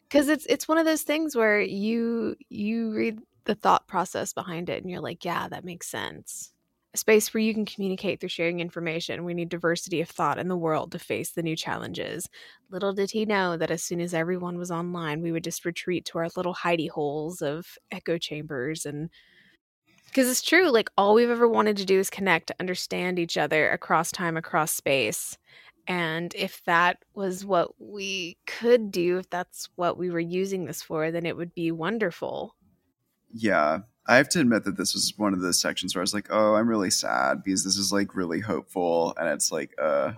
Cuz it's it's one of those things where you you read the thought process behind it and you're like, yeah, that makes sense. A space where you can communicate through sharing information. We need diversity of thought in the world to face the new challenges. Little did he know that as soon as everyone was online, we would just retreat to our little hidey holes of echo chambers and because it's true, like all we've ever wanted to do is connect, to understand each other across time, across space. And if that was what we could do, if that's what we were using this for, then it would be wonderful. Yeah. I have to admit that this was one of the sections where I was like, "Oh, I'm really sad because this is like really hopeful," and it's like, uh,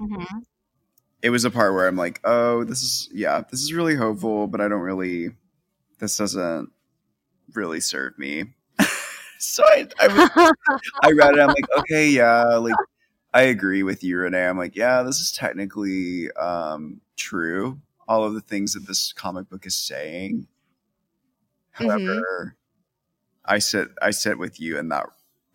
it was a part where I'm like, "Oh, this is yeah, this is really hopeful, but I don't really, this doesn't really serve me." so I, I, was- I read it. I'm like, okay, yeah, like I agree with you, Renee. I'm like, yeah, this is technically um, true. All of the things that this comic book is saying. However, I sit I sit with you in that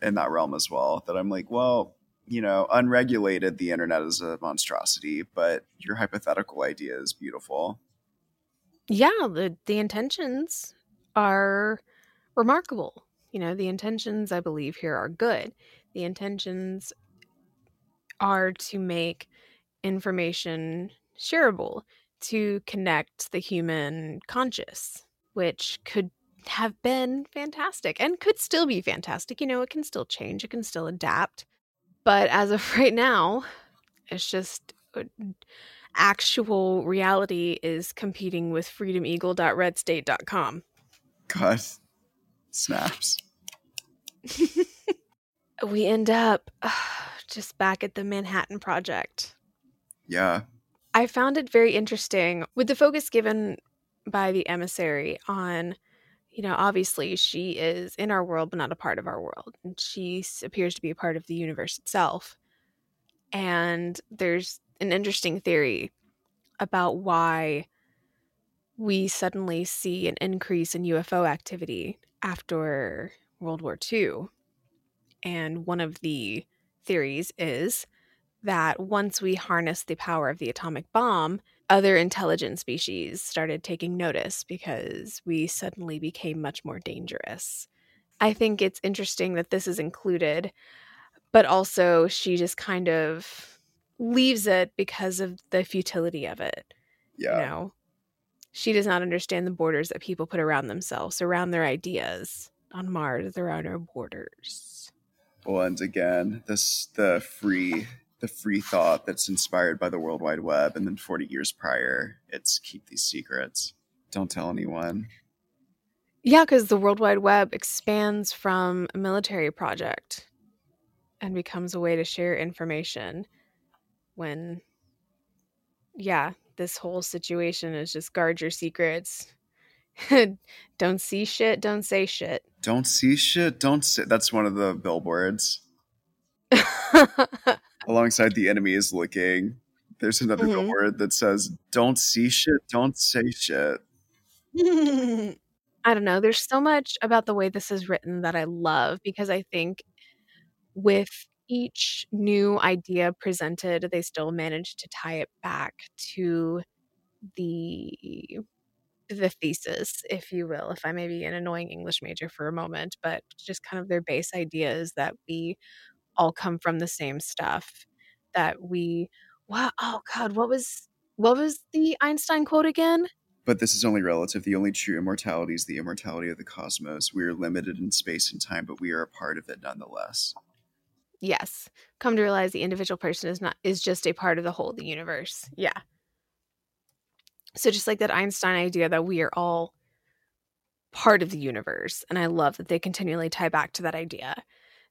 in that realm as well. That I'm like, well, you know, unregulated, the internet is a monstrosity, but your hypothetical idea is beautiful. yeah, the, the intentions are remarkable. You know, the intentions, I believe, here are good. The intentions are to make information shareable, to connect the human conscious, which could have been fantastic and could still be fantastic. You know, it can still change, it can still adapt. But as of right now, it's just uh, actual reality is competing with freedomeagle.redstate.com. God, snaps. We end up just back at the Manhattan Project. Yeah, I found it very interesting with the focus given by the emissary on, you know, obviously she is in our world, but not a part of our world. And she appears to be a part of the universe itself. And there's an interesting theory about why we suddenly see an increase in UFO activity after World War II. And one of the theories is that once we harnessed the power of the atomic bomb, other intelligent species started taking notice because we suddenly became much more dangerous. I think it's interesting that this is included, but also she just kind of leaves it because of the futility of it. Yeah. You know, she does not understand the borders that people put around themselves, around their ideas. On Mars, there are no borders. And again, this the free the free thought that's inspired by the World Wide Web, and then 40 years prior, it's keep these secrets. Don't tell anyone. Yeah, because the World Wide Web expands from a military project and becomes a way to share information when, yeah, this whole situation is just guard your secrets. don't see shit, don't say shit. Don't see shit, don't say. That's one of the billboards. alongside the enemy is looking. There's another Mhm. billboard that says, "Don't see shit, don't say shit." I don't know. There's so much about the way this is written that I love because I think with each new idea presented, they still manage to tie it back to the the thesis, if you will, if I may be an annoying English major for a moment, but just kind of their base idea is that we all come from the same stuff. That we wow, oh god, what was what was the Einstein quote again? But this is only relative. The only true immortality is the immortality of the cosmos. We are limited in space and time, but we are a part of it nonetheless. Yes. Come to realize the individual person is not is just a part of the whole, the universe. Yeah. So just like that Einstein idea that we are all part of the universe. And I love that they continually tie back to that idea.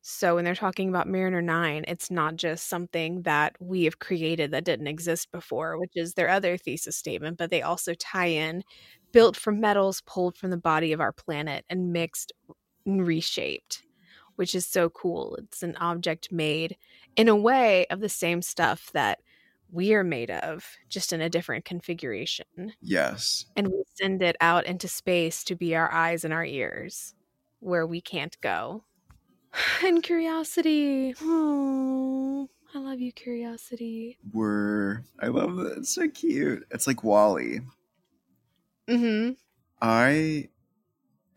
So when they're talking about Mariner 9, it's not just something that we have created that didn't exist before, which is their other thesis statement, but they also tie in built from metals pulled from the body of our planet and mixed and reshaped, which is so cool. It's an object made in a way of the same stuff that we are made of, just in a different configuration. Yes. And we send it out into space to be our eyes and our ears where we can't go. And curiosity. Oh, I love you, curiosity. We're I love it. It's so cute. It's like WALL-E. Mm-hmm. I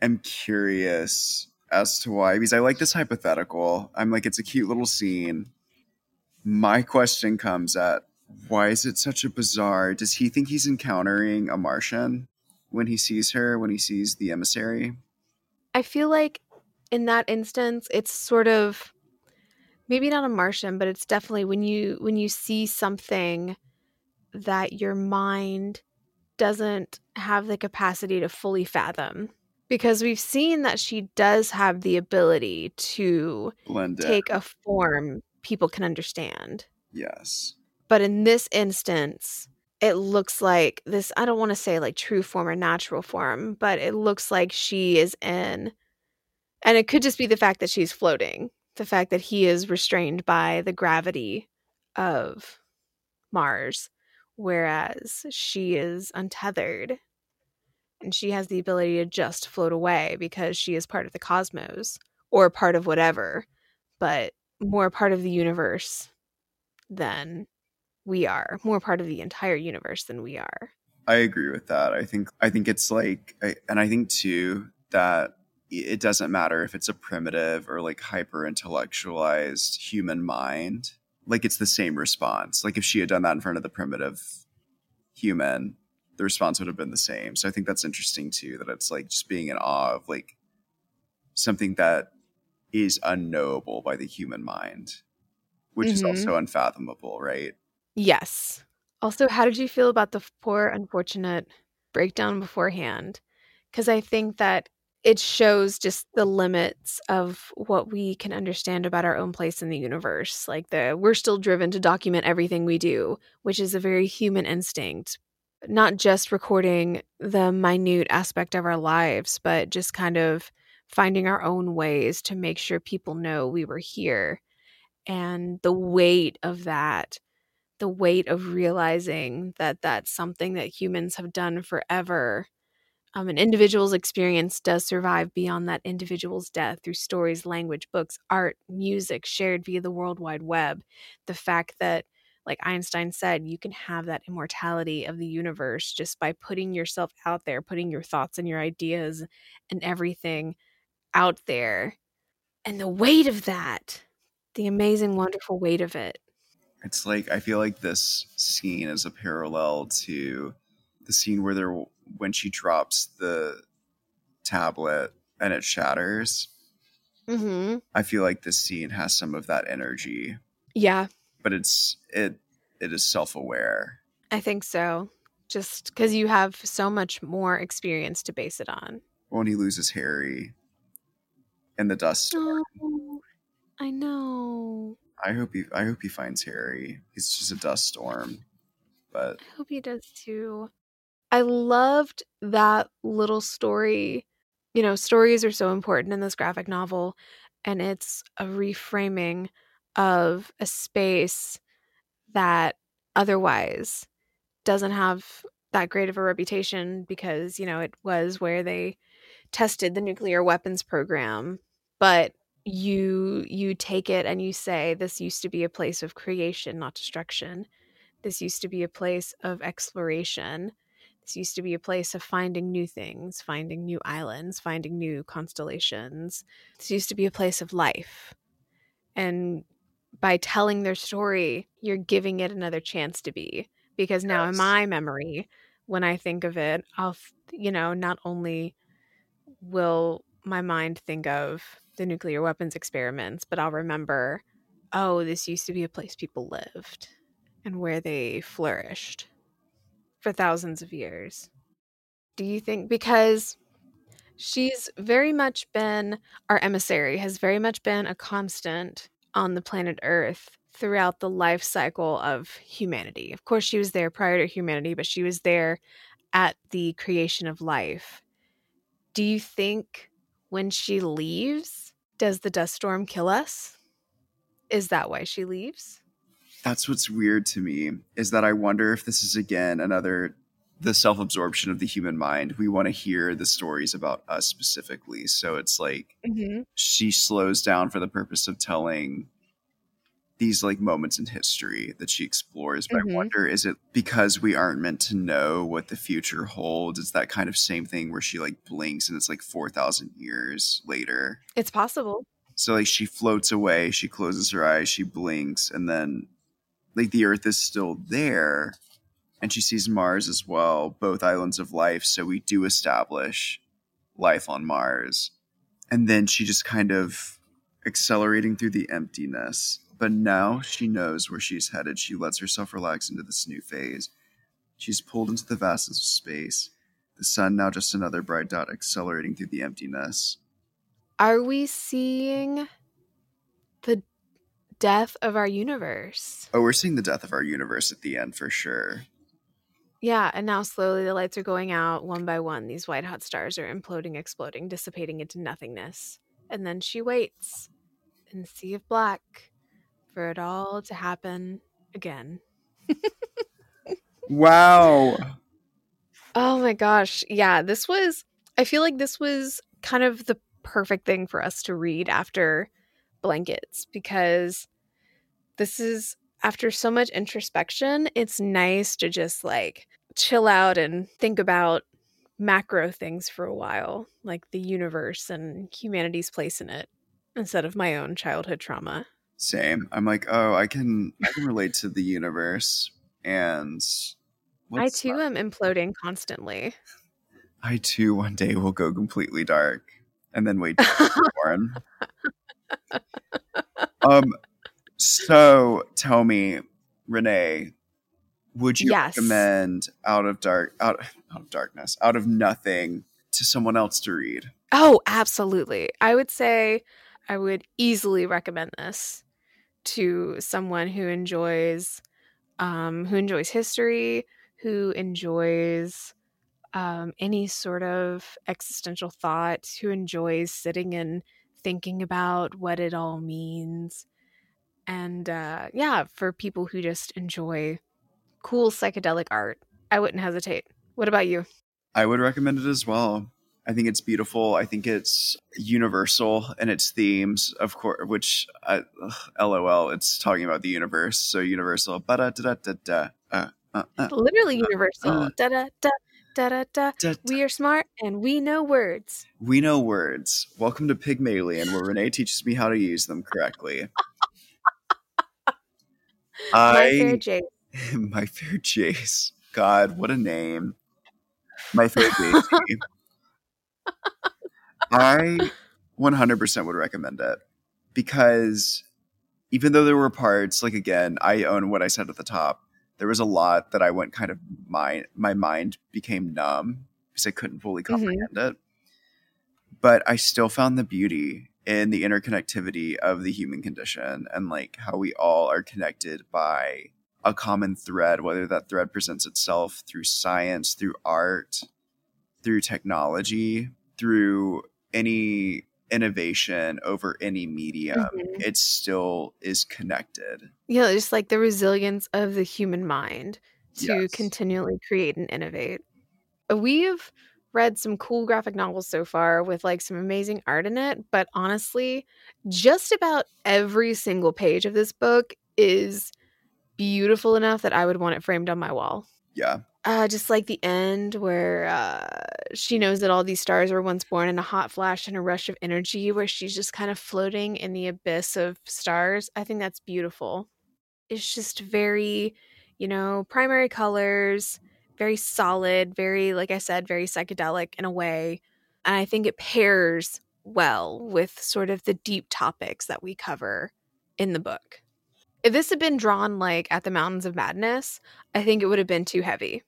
am curious as to why, because I like this hypothetical. I'm like, it's a cute little scene. My question comes at why is it such a bizarre? Does he think he's encountering a Martian when he sees her, when he sees the emissary? I feel like in that instance, it's sort of maybe not a Martian, but it's definitely when you when you see something that your mind doesn't have the capacity to fully fathom. Because we've seen that she does have the ability to Blend it. take a form people can understand. Yes. But in this instance, it looks like this I don't want to say like true form or natural form, but it looks like she is in and it could just be the fact that she's floating, the fact that he is restrained by the gravity of Mars, whereas she is untethered and she has the ability to just float away because she is part of the cosmos or part of whatever, but more part of the universe than we are, more part of the entire universe than we are. I agree with that. I think I think it's like I, and I think too that it doesn't matter if it's a primitive or like hyper intellectualized human mind. Like it's the same response. Like if she had done that in front of the primitive human, the response would have been the same. So I think that's interesting too that it's like just being in awe of like something that is unknowable by the human mind, which is Mhm. also unfathomable, right? Yes. Also, how did you feel about the poor, unfortunate breakdown beforehand? Because I think that it shows just the limits of what we can understand about our own place in the universe. Like the we're still driven to document everything we do, which is a very human instinct. Not just recording the minute aspect of our lives, but just kind of finding our own ways to make sure people know we were here. And the weight of that the weight of realizing that that's something that humans have done forever. Um, an individual's experience does survive beyond that individual's death through stories, language, books, art, music shared via the World Wide Web. The fact that like Einstein said, you can have that immortality of the universe just by putting yourself out there, putting your thoughts and your ideas and everything out there. And the weight of that, the amazing, wonderful weight of it. It's like I feel like this scene is a parallel to the scene where there when she drops the tablet and it shatters. Mm-hmm. I feel like this scene has some of that energy, Yeah, but it's it it is self aware. I think so. Just because you have so much more experience to base it on. When he loses Harry in the dust, Oh, I know. I hope he I hope he finds Harry. He's just a dust storm, but I hope he does too. I loved that little story. You know, stories are so important in this graphic novel, and it's a reframing of a space that otherwise doesn't have that great of a reputation because, you know, it was where they tested the nuclear weapons program, but you you take it and you say this used to be a place of creation, not destruction. This used to be a place of exploration. This used to be a place of finding new things, finding new islands, finding new constellations. This used to be a place of life. And by telling their story, you're giving it another chance to be. Because now, in my memory, when I think of it, I'll, you know, not only will my mind think of the nuclear weapons experiments, but I'll remember, oh, this used to be a place people lived and where they flourished for thousands of years. Do you think because she's very much been our emissary has very much been a constant on the planet Earth throughout the life cycle of humanity. Of course she was there prior to humanity, but she was there at the creation of life. Do you think when she leaves, does the dust storm kill us? Is that why she leaves? that's what's weird to me is that I wonder if this is again another the self absorption of the human mind. We want to hear the stories about us specifically, so it's like Mm-hmm. she slows down for the purpose of telling these like moments in history that she explores. But Mhm. I wonder is it because we aren't meant to know what the future holds? It's that kind of same thing where she like blinks and it's like 4,000 years later. It's possible. So like she floats away, she closes her eyes, she blinks, and then like the Earth is still there, and she sees Mars as well, both islands of life. So we do establish life on Mars, and then she just kind of accelerating through the emptiness. But now she knows where she's headed. She lets herself relax into this new phase. She's pulled into the vastness of space. The sun now just another bright dot accelerating through the emptiness. Are we seeing the death of our universe? Oh, we're seeing the death of our universe at the end for sure. Yeah, and now slowly the lights are going out one by one. These white hot stars are imploding, exploding, dissipating into nothingness. And then she waits in the sea of black for it all to happen again. Wow. Oh my gosh. Yeah, this was, I feel like this was kind of the perfect thing for us to read after Blankets because this is, after so much introspection, it's nice to just like chill out and think about macro things for a while, like the universe and humanity's place in it, instead of my own childhood trauma. Same. I'm like, oh, I can I can relate to the universe and I too that? am imploding constantly. I too one day will go completely dark and then wait born. um so tell me, Renee, would you Yes. recommend out of dark out, out of darkness, out of nothing to someone else to read? Oh, absolutely. I would say I would easily recommend this to someone who enjoys um, who enjoys history, who enjoys um, any sort of existential thought, who enjoys sitting and thinking about what it all means. And uh, yeah, for people who just enjoy cool psychedelic art, I wouldn't hesitate. What about you? I would recommend it as well. I think it's beautiful. I think it's universal in its themes, of course. Which, uh, lol, it's talking about the universe. So universal. Ba da da da da. Uh, uh, uh, Literally universal. uh. da da da da da da. da, We are smart and we know words. We know words. Welcome to Pygmalion, where Renee teaches me how to use them correctly. My fair I, Jake. my fair Jase. God, what a name. My fair Jase. I 100% would recommend it because even though there were parts, like again, I own what I said at the top. There was a lot that I went kind of mind, my mind became numb because I couldn't fully mm-hmm. comprehend it. But I still found the beauty in the interconnectivity of the human condition and like how we all are connected by a common thread, whether that thread presents itself through science, through art, through technology, through any innovation over any medium, Mhm. it still is connected. Yeah, just like the resilience of the human mind to Yes. continually create and innovate. We've read some cool graphic novels so far with like some amazing art in it, but honestly, just about every single page of this book is beautiful enough that I would want it framed on my wall. Yeah. Uh, just like the end where uh, she knows that all these stars were once born in a hot flash and a rush of energy, where she's just kind of floating in the abyss of stars. I think that's beautiful. It's just very, you know, primary colors, very solid, very, like I said, very psychedelic in a way. And I think it pairs well with sort of the deep topics that we cover in the book. If this had been drawn like at the Mountains of Madness, I think it would have been too heavy.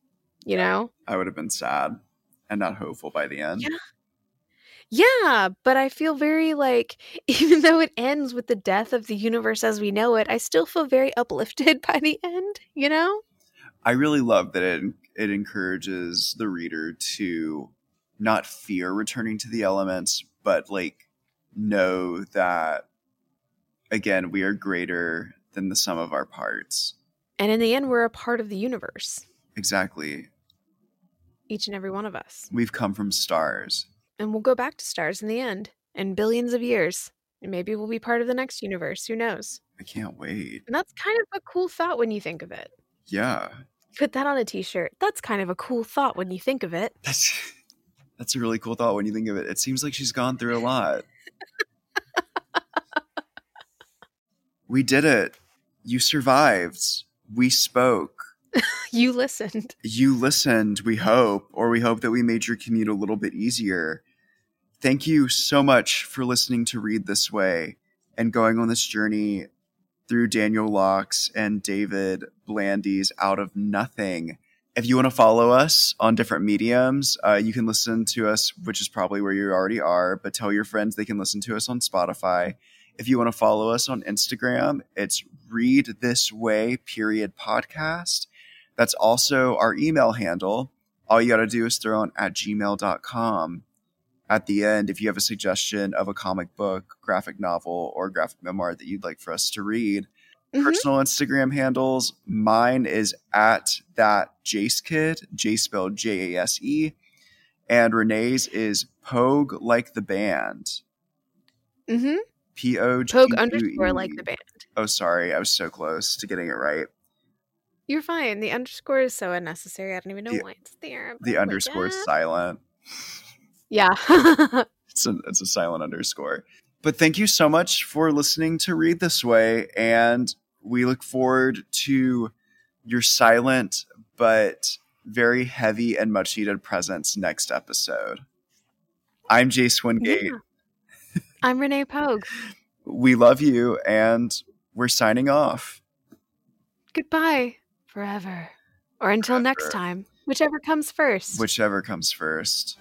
You know? I would have been sad and not hopeful by the end. Yeah. Yeah, but I feel very like, even though it ends with the death of the universe as we know it, I still feel very uplifted by the end, you know? I really love that it it encourages the reader to not fear returning to the elements, but like know that again, we are greater than the sum of our parts. And in the end, we're a part of the universe, Exactly. Each and every one of us. We've come from stars. And we'll go back to stars in the end, in billions of years. And maybe we'll be part of the next universe. Who knows? I can't wait. And that's kind of a cool thought when you think of it. Yeah. Put that on a t shirt. That's kind of a cool thought when you think of it. That's that's a really cool thought when you think of it. It seems like she's gone through a lot. we did it. You survived. We spoke. You listened. You listened, we hope, or we hope that we made your commute a little bit easier. Thank you so much for listening to Read This Way and going on this journey through Daniel Locke's and David Blandy's Out of Nothing. If you want to follow us on different mediums, uh, you can listen to us, which is probably where you already are, but tell your friends they can listen to us on Spotify. If you want to follow us on Instagram, it's Read This Way, period podcast. That's also our email handle. All you got to do is throw on at gmail.com at the end if you have a suggestion of a comic book, graphic novel, or graphic memoir that you'd like for us to read. Mhm. Personal Instagram handles. Mine is at that Jase Kid, J spelled J A S E. And Renee's is Pogue like the band. Mm-hmm. P O G U underscore like the band. Oh, sorry. I was so close to getting it right. You're fine. The underscore is so unnecessary. I don't even know The- why it's there. The underscore is silent. Yeah. It's a, it's a silent underscore. But thank you so much for listening to Read This Way. And we look forward to your silent but very heavy and much needed presence next episode. I'm Jase Wingate. Yeah. I'm Renee Pogue. We love you and we're signing off. Goodbye forever. Or until next time, whichever comes first. Whichever comes first.